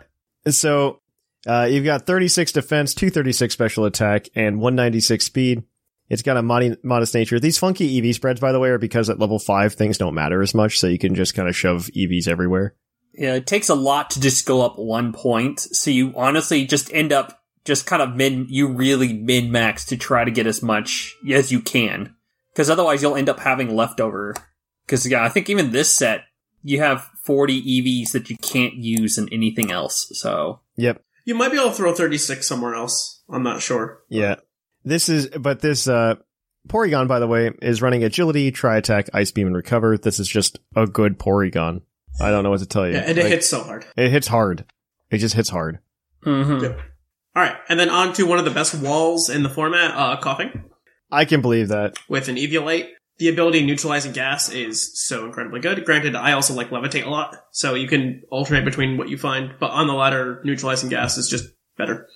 So uh, you've got 36 defense, 236 special attack, and 196 speed. It's got a modi- modest nature. These funky EV spreads, by the way, are because at level five things don't matter as much, so you can just kind of shove EVs everywhere. Yeah, it takes a lot to just go up one point. So you honestly just end up just kind of min, you really min max to try to get as much as you can. Cause otherwise you'll end up having leftover. Cause yeah, I think even this set, you have 40 EVs that you can't use in anything else. So Yep. You might be able to throw 36 somewhere else. I'm not sure. Yeah. This is, but this, uh, Porygon, by the way, is running agility, Tri Attack, ice beam, and recover. This is just a good Porygon. I don't know what to tell you. Yeah, and it Like, hits so hard. It hits hard. It just hits hard. mhm. Yep. All right, and then on to one of the best walls in the format, uh, Koffing I can believe that. with an Eviolite. The ability neutralizing gas is so incredibly good. Granted, I also like levitate a lot, so you can alternate between what you find, but on the latter, neutralizing gas is just better.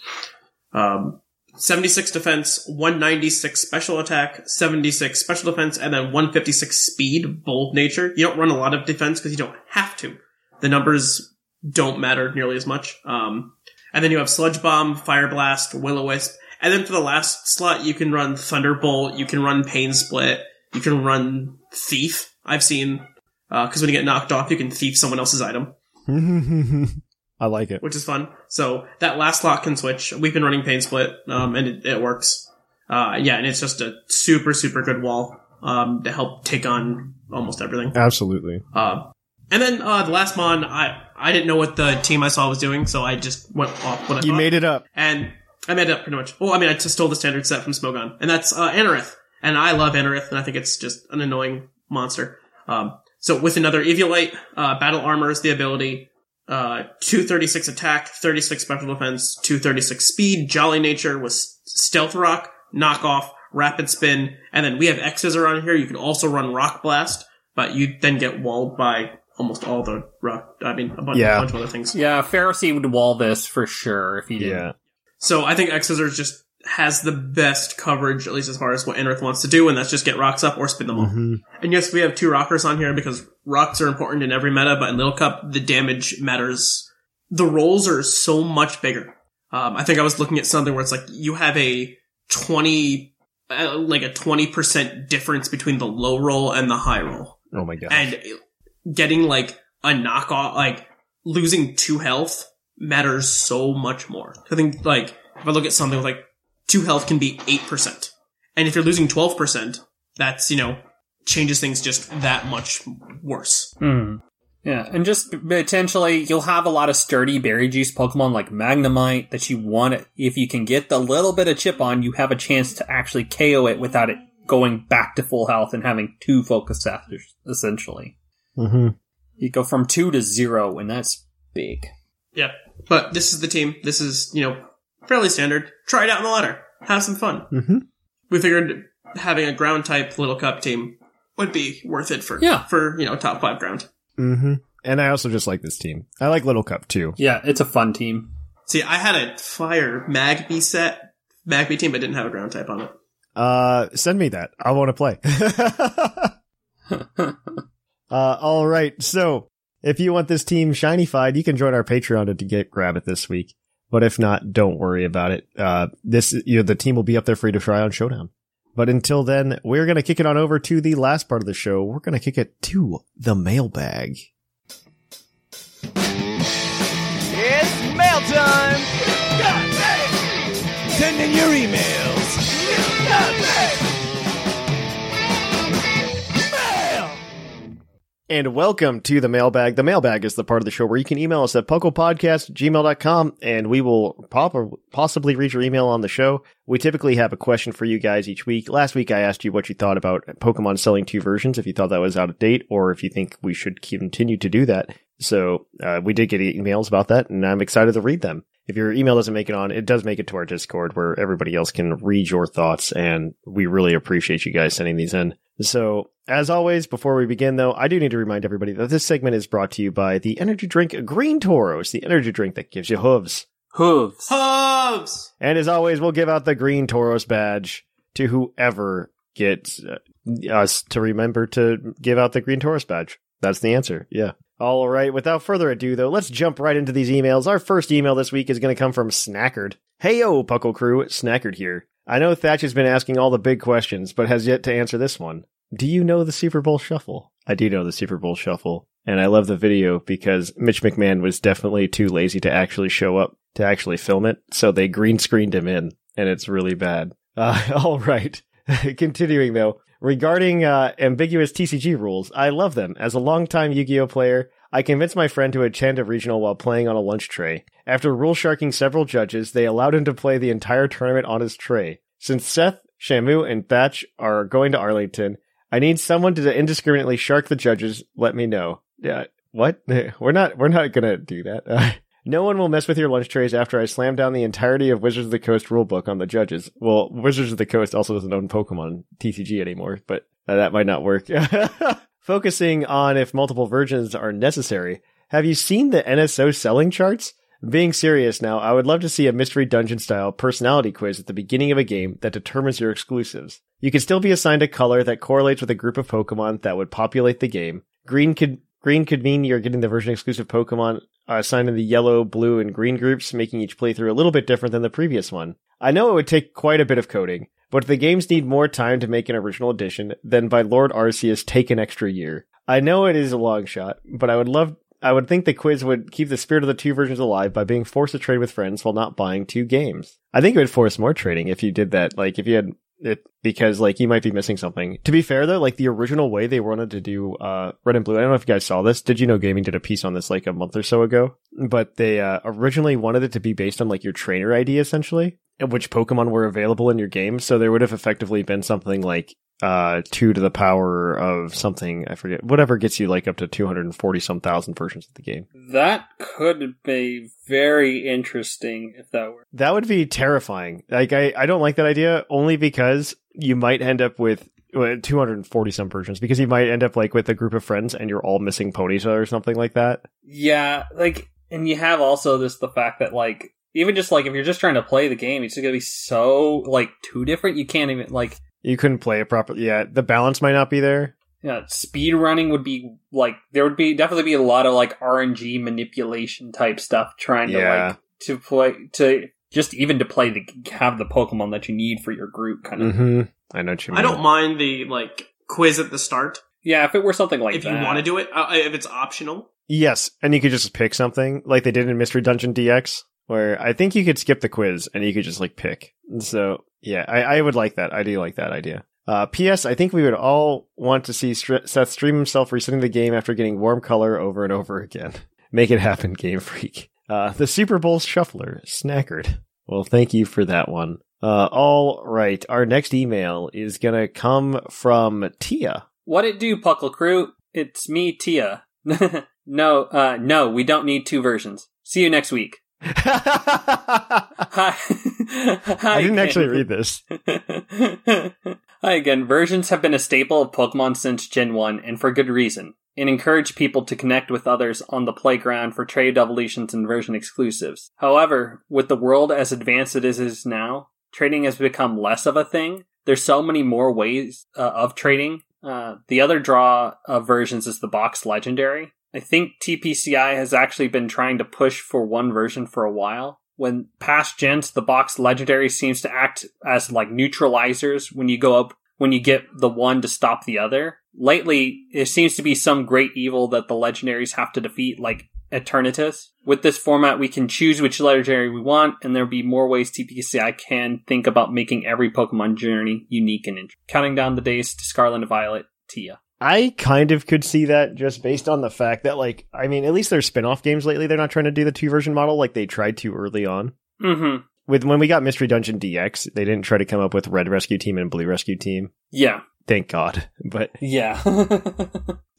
Um, 76 defense, 196 special attack, 76 special defense, and then 156 speed, bold nature. You don't run a lot of defense because you don't have to. The numbers don't matter nearly as much. Um, and then you have Sludge Bomb, Fire Blast, Will Wisp, and then for the last slot, you can run Thunderbolt, you can run Pain Split, you can run Thief. I've seen, because when you get knocked off, you can thief someone else's item I like it. which is fun. So that last slot can switch. We've been running Pain Split, um, and it, it works. Uh, yeah, and it's just a super, super good wall, um, to help take on almost everything. Absolutely. Uh, and then, uh, the last mon, I, I didn't know what the team I saw was doing, so I just went off what I You thought. made it up. And I made it up pretty much. Well, I mean, I just stole the standard set from Smogon, and that's uh, Anorith. And I love Anorith, and I think it's just an annoying monster. Um, so with another Eviolite, uh, Battle Armor is the ability, uh, 236 attack, 36 special defense, 236 speed, Jolly Nature with Stealth Rock, Knockoff, Rapid Spin, and then we have X's around here. You can also run Rock Blast, but you then get walled by almost all the rock, I mean, a bunch, Yeah. a bunch of other things. Yeah, Ferroseed would wall this for sure if you did. Yeah. So I think X Scissors just has the best coverage, at least as far as what Anorith wants to do, and that's just get rocks up or spin them all. Mhm. And yes, we have two rockers on here because rocks are important in every meta, but in Little Cup, the damage matters. The rolls are so much bigger. Um, I think I was looking at something where it's like you have a 20, uh, like a 20% difference between the low roll and the high roll Oh my god. and getting like a knockoff, like losing two health matters so much more. I think like if I look at something with like two health can be eight percent, and if you're losing twelve percent, that's you know changes things just that much worse. Hmm. Yeah, and just potentially you'll have a lot of sturdy berry juice Pokemon like Magnemite that you want it. If you can get the little bit of chip on, you have a chance to actually KO it without it going back to full health and having two focus after, essentially. hmm You go from two to zero, and that's big. Yeah, but this is the team. This is you know fairly standard. Try it out in the ladder. Have some fun. hmm We figured having a ground type little cup team would be worth it for Yeah. for you know top five ground. hmm And I also just like this team. I like Little Cup too. Yeah, it's a fun team. See, I had a fire Magby set, Magby team, but didn't have a ground type on it. Uh, send me that. I want to play. uh, all right. So if you want this team shiny-fied, you can join our Patreon to get grab it this week. But if not, don't worry about it. Uh, this, you know, the team will be up there for you to try on Showdown. But until then, we're going to kick it on over to the last part of the show. We're going to kick it to the mailbag. It's mail time! Send in your emails! And welcome to the mailbag. The mailbag is the part of the show where you can email us at pucklepodcast@gmail.com and we will pop- possibly read your email on the show. We typically have a question for you guys each week. Last week I asked you what you thought about Pokemon selling two versions, if you thought that was out of date or if you think we should continue to do that. So uh, we did get emails about that and I'm excited to read them. If your email doesn't make it on, it does make it to our Discord where everybody else can read your thoughts and we really appreciate you guys sending these in. So, as always, before we begin though, I do need to remind everybody that this segment is brought to you by the energy drink Green Tauros, the energy drink that gives you hooves. Hooves. Hubs! And as always, we'll give out the Green Tauros badge to whoever gets uh, us to remember to give out the Green Tauros badge. That's the answer. Yeah. All right. Without further ado, though, let's jump right into these emails. Our first email this week is going to come from Snackard. Hey yo, Puckle crew, Snackard here. I know Thatch has been asking all the big questions, but has yet to answer this one. Do you know the Super Bowl Shuffle? I do know the Super Bowl Shuffle, and I love the video because Mitch McMahon was definitely too lazy to actually show up to actually film it, so they green screened him in, and it's really bad. Uh, all right. Continuing though, regarding uh, ambiguous TCG rules, I love them. As a longtime Yu-Gi-Oh player, I convinced my friend to attend a regional while playing on a lunch tray. After rule sharking several judges, they allowed him to play the entire tournament on his tray. Since Seth, Shamu, and Thatch are going to Arlington, I need someone to indiscriminately shark the judges. Let me know. Yeah, what? We're not. We're not gonna do that. no one will mess with your lunch trays after I slam down the entirety of Wizards of the Coast rulebook on the judges. Well, Wizards of the Coast also doesn't own Pokemon TCG anymore, but that might not work. Focusing on if multiple versions are necessary, have you seen the NSO selling charts? Being serious now, I would love to see a mystery dungeon style personality quiz at the beginning of a game that determines your exclusives. You can still be assigned a color that correlates with a group of Pokemon that would populate the game. Green could green could mean you're getting the version exclusive Pokemon assigned in the yellow, blue, and green groups, making each playthrough a little bit different than the previous one. I know it would take quite a bit of coding, but the games need more time to make an original edition, then by Lord Arceus take an extra year. I know it is a long shot, but I would love I would think the quiz would keep the spirit of the two versions alive by being forced to trade with friends while not buying two games. I think it would force more trading if you did that. Like if you had it because like you might be missing something. To be fair though, like the original way they wanted to do uh red and blue, I don't know if you guys saw this. Did you know gaming did a piece on this like a month or so ago? But they uh originally wanted it to be based on like your trainer ID essentially, which Pokemon were available in your game. So there would have effectively been something like uh two to the power of something I forget whatever gets you like up to two hundred and forty some thousand versions of the game. That could be very interesting if that were. That would be terrifying. Like I I don't like that idea only because you might end up with. 240 some versions because you might end up like with a group of friends and you're all missing ponies or something like that. Yeah, like, and you have also this the fact that like even just like if you're just trying to play the game, it's gonna be so like too different. You can't even like You couldn't play it properly. Yeah, the balance might not be there. yeah, speed running would be like there would be definitely be a lot of like RNG manipulation type stuff trying to like to play to just even to play the have the Pokemon that you need for your group kind of. Mm-hmm. I know what you mean. I don't mind the like quiz at the start Yeah, if it were something like if that, you want to do it. Uh, if it's optional. Yes, and you could just pick something like they did in Mystery Dungeon DX, where I think you could skip the quiz and you could just like pick. So yeah, I, I would like that. I do like that idea. Uh, P.S. I think we would all want to see Str- Seth stream himself resetting the game after getting warm color over and over again. Make it happen, Game Freak. Uh, the Super Bowl Shuffler, Snackard. Well, thank you for that one. Uh, all right. Our next email is gonna come from Tia. What it do, Puckle Crew? It's me, Tia. no, uh, no, we don't need two versions. See you next week. Hi. Hi I didn't again. actually read this. Hi again. Versions have been a staple of Pokemon since Gen 1, and for good reason, and encourage people to connect with others on the playground for trade evolutions and version exclusives. However, with the world as advanced as it is now, trading has become less of a thing. There's so many more ways uh, of trading. Uh, the other draw of versions is the box legendary. I think TPCI has actually been trying to push for one version for a while. When past gens, the box legendary seems to act as like neutralizers when you go up, when you get the one to stop the other. Lately, it seems to be some great evil that the legendaries have to defeat, like Eternatus. With this format, we can choose which legendary we want, and there'll be more ways TPCI can think about making every Pokemon journey unique and interesting. Counting down the days to Scarlet and Violet, Tia. I kind of could see that just based on the fact that, like, I mean, at least their spin-off games lately, they're not trying to do the two version model like they tried to early on. Mm-hmm. With when we got Mystery Dungeon DX, they didn't try to come up with Red Rescue Team and Blue Rescue Team. Yeah. Thank God. But Yeah.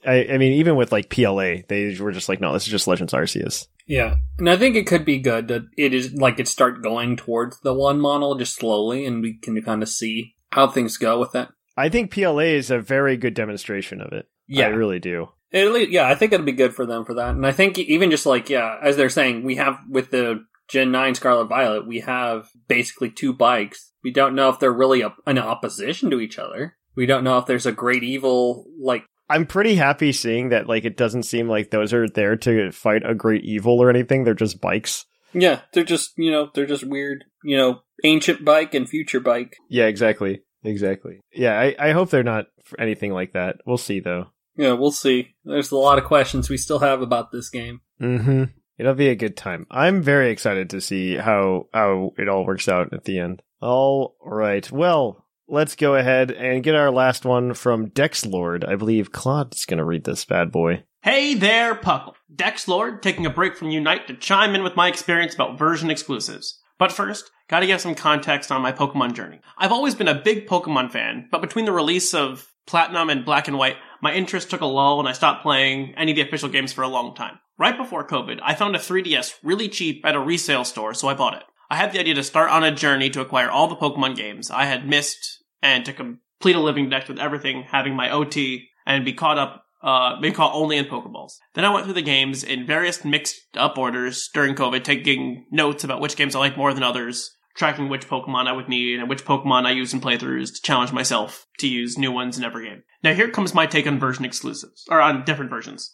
I, I mean, even with like PLA, they were just like, no, this is just Legends Arceus. yeah. And I think it could be good that it is like it start going towards the one model just slowly and we can kind of see how things go with that. I think PLA is a very good demonstration of it. Yeah. I really do. At least, yeah, I think it'd be good for them for that. And I think even just like, yeah, as they're saying, we have with the Gen 9 Scarlet Violet, we have basically two bikes. We don't know if they're really a, in opposition to each other. We don't know if there's a great evil, like, I'm pretty happy seeing that, like, it doesn't seem like those are there to fight a great evil or anything. They're just bikes. Yeah, they're just you know they're just weird. You know, ancient bike and future bike. Yeah, exactly. Exactly. Yeah, I, I hope they're not anything like that. We'll see though. Yeah, we'll see. There's a lot of questions we still have about this game. Mm-hmm. It'll be a good time. I'm very excited to see how how it all works out at the end. All right. Well, let's go ahead and get our last one from Dex Lord. I believe Claude's going to read this bad boy. Hey there, Puckle. Dex Lord taking a break from Unite to chime in with my experience about version exclusives. But first, gotta give some context on my Pokemon journey. I've always been a big Pokemon fan, but between the release of Platinum and Black and White, my interest took a lull and I stopped playing any of the official games for a long time. Right before COVID, I found a 3DS really cheap at a resale store, so I bought it. I had the idea to start on a journey to acquire all the Pokemon games I had missed and to complete a living dex with everything, having my OT, and be caught up uh, being caught only in Pokeballs. Then I went through the games in various mixed up orders during COVID, taking notes about which games I like more than others, tracking which Pokemon I would need and which Pokemon I use in playthroughs to challenge myself to use new ones in every game. Now here comes my take on version exclusives, or on different versions.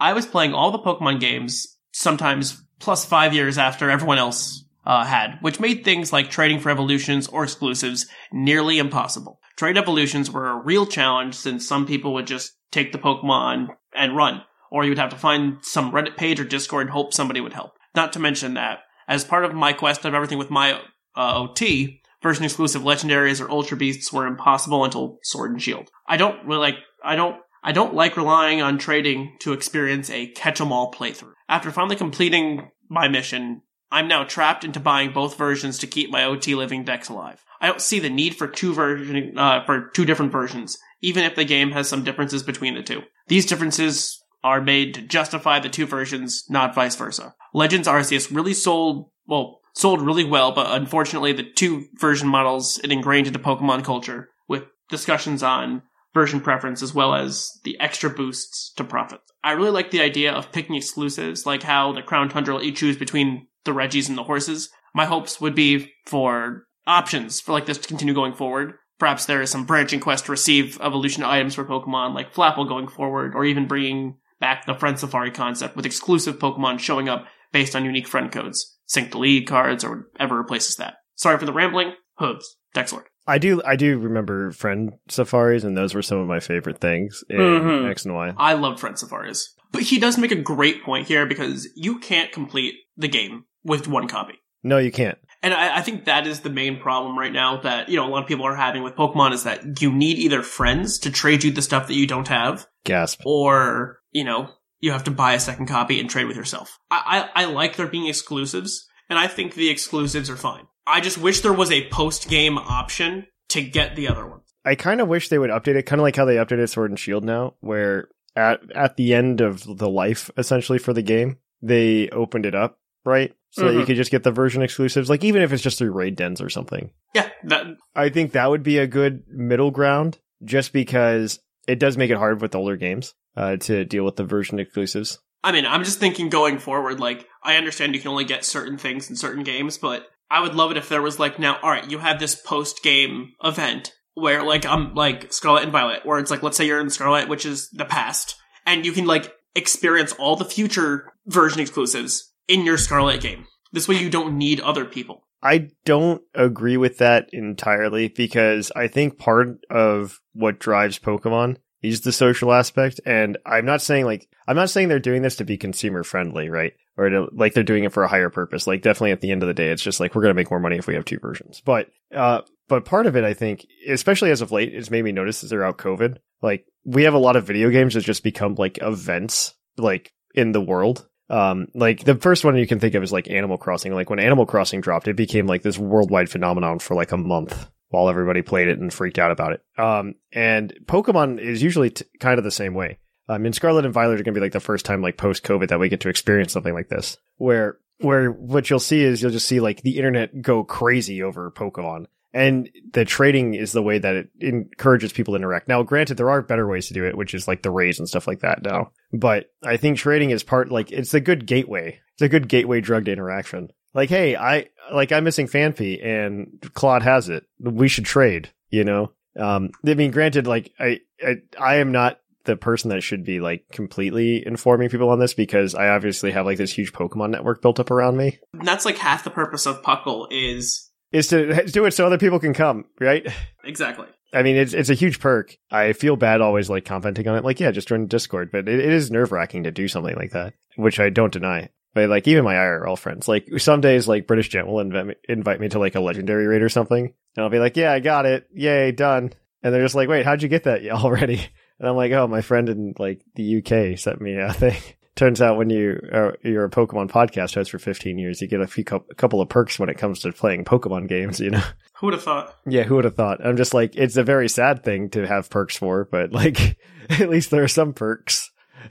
I was playing all the Pokemon games, sometimes plus five years after everyone else uh, had, which made things like trading for evolutions or exclusives nearly impossible. Trade evolutions were a real challenge since some people would just take the Pokemon and run, or you would have to find some Reddit page or Discord and hope somebody would help. Not to mention that, as part of my quest of everything with my uh, OT, version exclusive legendaries or ultra beasts were impossible until Sword and Shield. I don't really like, I don't, I don't like relying on trading to experience a catch 'em all playthrough. After finally completing my mission, I'm now trapped into buying both versions to keep my OT living dex alive. I don't see the need for two version uh, for two different versions, even if the game has some differences between the two. These differences are made to justify the two versions, not vice versa. Legends Arceus really sold well sold really well, but unfortunately the two version models it ingrained into Pokemon culture with discussions on version preference as well as the extra boosts to profit. I really like the idea of picking exclusives, like how the Crown Tundra let you choose between the Regis and the horses. My hopes would be for options for like this to continue going forward. Perhaps there is some branching quest to receive evolution items for Pokemon like Flapple going forward, or even bringing back the Friend Safari concept with exclusive Pokemon showing up based on unique friend codes, sync to lead cards, or whatever replaces that. Sorry for the rambling. Hooves, Dexlord. I do I do remember friend safaris, and those were some of my favorite things in Mhm. X and Y. I love Friend Safaris. But he does make a great point here because you can't complete the game with one copy. No, you can't. And I, I think that is the main problem right now that, you know, a lot of people are having with Pokemon is that you need either friends to trade you the stuff that you don't have, Gasp. or, you know, you have to buy a second copy and trade with yourself. I, I, I like there being exclusives, and I think the exclusives are fine. I just wish there was a post game option to get the other ones. I kind of wish they would update it, kind of like how they updated Sword and Shield now, where at at the end of the life essentially for the game, they opened it up, right? So that you could just get the version exclusives, like even if it's just through raid dens or something. Yeah, that, I think that would be a good middle ground, just because it does make it hard with older games uh, to deal with the version exclusives. I mean, I'm just thinking going forward, like, I understand you can only get certain things in certain games, but I would love it if there was like, now, alright, you have this post game event where, like, I'm like Scarlet and Violet, where it's like, let's say you're in Scarlet, which is the past, and you can, like, experience all the future version exclusives in your Scarlet game. This way you don't need other people. I don't agree with that entirely because I think part of what drives Pokemon is the social aspect. And I'm not saying like, I'm not saying they're doing this to be consumer friendly, right? Or to, like they're doing it for a higher purpose. Like definitely at the end of the day, it's just like, we're going to make more money if we have two versions. But, uh, but part of it, I think, especially as of late, it's made me notice that throughout COVID, like we have a lot of video games that just become like events, like in the world. Um, like the first one you can think of is like Animal Crossing. Like when Animal Crossing dropped, it became like this worldwide phenomenon for like a month while everybody played it and freaked out about it. Um, and Pokemon is usually t- kind of the same way. I mean, Scarlet and Violet are going to be like the first time like post COVID that we get to experience something like this, where where what you'll see is you'll just see like the internet go crazy over Pokemon. And the trading is the way that it encourages people to interact. Now, granted, there are better ways to do it, which is like the raise and stuff like that now. But I think trading is part, like, it's a good gateway. It's a good gateway drug to interaction. Like, hey, I, like, I'm missing Phanpy and Claude has it. We should trade, you know? Um, I mean, granted, like, I, I, I am not the person that should be like completely informing people on this because I obviously have like this huge Pokemon network built up around me. That's like half the purpose of Puckle is Is to do it so other people can come, right? exactly. I mean, it's it's a huge perk. I feel bad always like commenting on it. Like, yeah, just join Discord, but it, it is nerve wracking to do something like that, which I don't deny. But like, even my IRL friends, like some days, like British Gent will invite me, invite me to like a legendary raid or something, and I'll be like, yeah, I got it, yay, done. And they're just like, wait, how'd you get that already? And I'm like, oh, my friend in like the UK sent me a thing. Turns out when you are you're a Pokemon podcast host for 15 years, you get a few a couple of perks when it comes to playing Pokemon games. You know. Who would have thought? Yeah, who would have thought? I'm just like, it's a very sad thing to have perks for, but like, at least there are some perks.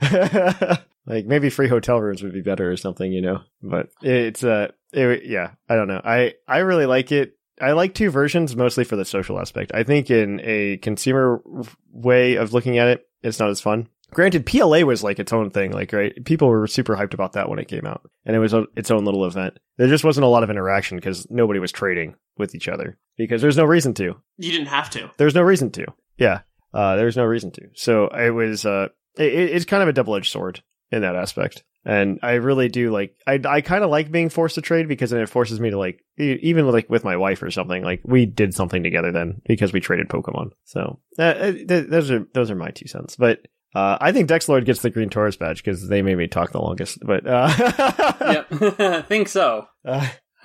like maybe free hotel rooms would be better or something, you know. But it's uh, it, yeah, I don't know. I I really like it. I like two versions mostly for the social aspect. I think in a consumer way of looking at it, it's not as fun. Granted, PLA was like its own thing. Like, right, people were super hyped about that when it came out, and it was a, its own little event. There just wasn't a lot of interaction because nobody was trading with each other because there's no reason to. You didn't have to. There's no reason to. Yeah, uh, there's no reason to. So it was. Uh, it, it's kind of a double edged sword in that aspect. And I really do like, I, I kind of like being forced to trade because then it forces me to like, even like with my wife or something, like we did something together then because we traded Pokemon. So uh, th- those are, those are my two cents. But, uh, I think Dexlord gets the Green Tauros badge because they made me talk the longest, but, uh, yep, think so. uh,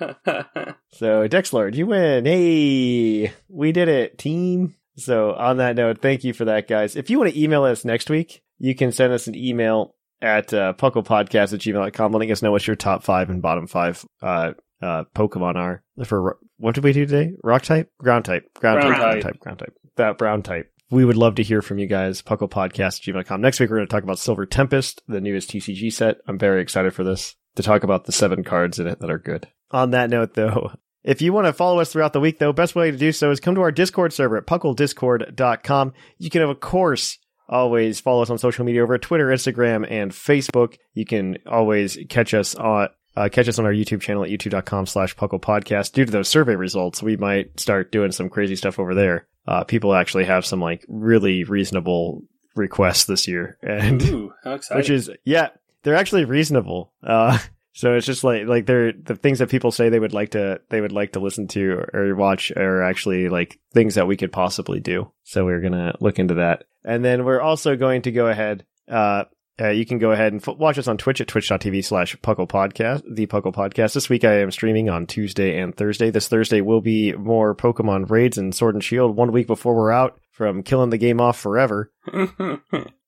so Dexlord, you win. Hey, we did it, team. So on that note, thank you for that, guys. If you want to email us next week, you can send us an email at uh, pucklepodcast at gmail.com letting us know what your top five and bottom five uh, uh, Pokemon are. For what did we do today? Rock type? Ground type? Ground, Ground type, ground type. type, ground type. That brown type. We would love to hear from you guys. Pucklepodcast at gmail.com. Next week, we're going to talk about Silver Tempest, the newest TCG set. I'm very excited for this to talk about the seven cards in it that are good. On that note, though, if you want to follow us throughout the week, though, best way to do so is come to our Discord server at pucklediscord.com. You can, of course, always follow us on social media over at Twitter, Instagram, and Facebook. You can always catch us on uh, catch us on our YouTube channel at youtube.com slash puckle podcast. Due to those survey results, we might start doing some crazy stuff over there. Uh, people actually have some like really reasonable requests this year. And Ooh, how exciting! which is yeah, they're actually reasonable. Uh, so it's just like like they're the things that people say they would like to they would like to listen to or, or watch are actually like things that we could possibly do. So we're gonna look into that, and then we're also going to go ahead. Uh, uh, you can go ahead and f- watch us on Twitch at twitch.tv slash Puckle Podcast, the Puckle Podcast. This week I am streaming on Tuesday and Thursday. This Thursday will be more Pokemon raids and Sword and Shield one week before we're out from killing the game off forever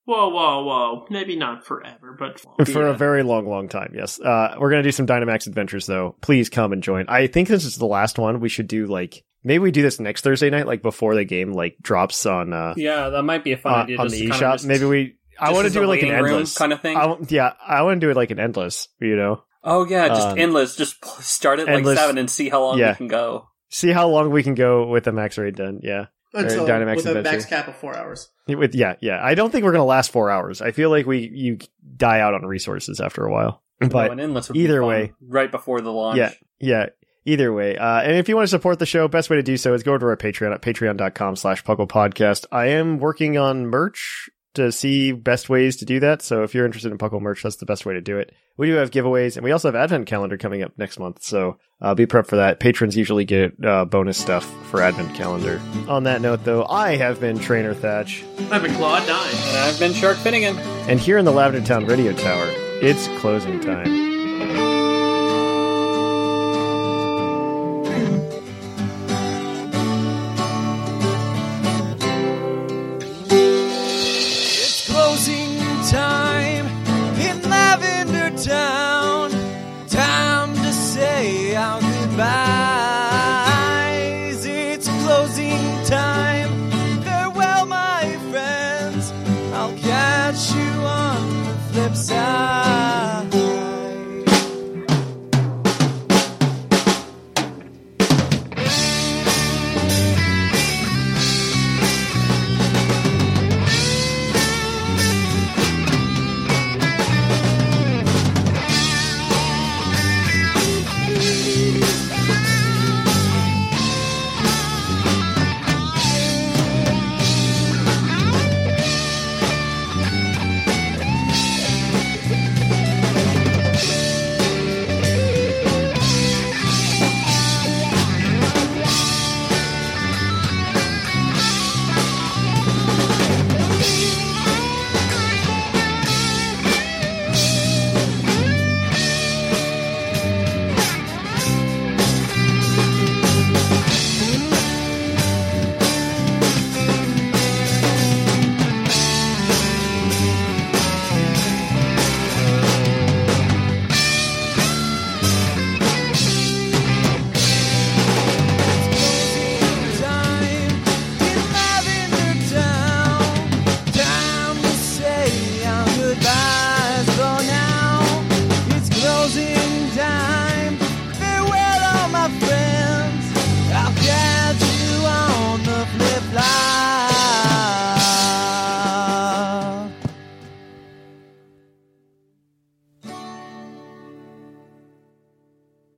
Whoa, whoa, whoa. Maybe not forever, but for a very long, long time. Yes. Uh, we're going to do some Dynamax adventures though. Please come and join. I think this is the last one. We should do like, maybe we do this next Thursday night, like before the game like drops on, uh, yeah, that might be a fun on, idea. on just the kind of eShop. just- Maybe we, I want to do it like an endless kind of thing. I w- yeah, I want to do it like an endless, you know, oh yeah, just um, endless. Just start at endless- like seven and see how long yeah. we can go. see how long we can go with the max raid done. Yeah. Until, Dynamax with a max cap of four hours. With, yeah, yeah. I don't think we're going to last four hours. I feel like we, you die out on resources after a while, but an endless either way- right before the launch. Yeah, yeah. Either way, uh, and if you want to support the show, best way to do so is go to our Patreon at patreon.com slash puckle podcast. I am working on merch to see best ways to do that. So if you're interested in puckle merch, that's the best way to do it. We do have giveaways and we also have advent calendar coming up next month. So uh, be prepped for that. Patrons usually get uh, bonus stuff for advent calendar. On that note though, I have been Trainer Thatch I've been Claude 9. And I've been Shark Finnegan. and here in the Lavender Town Radio Tower, it's closing time.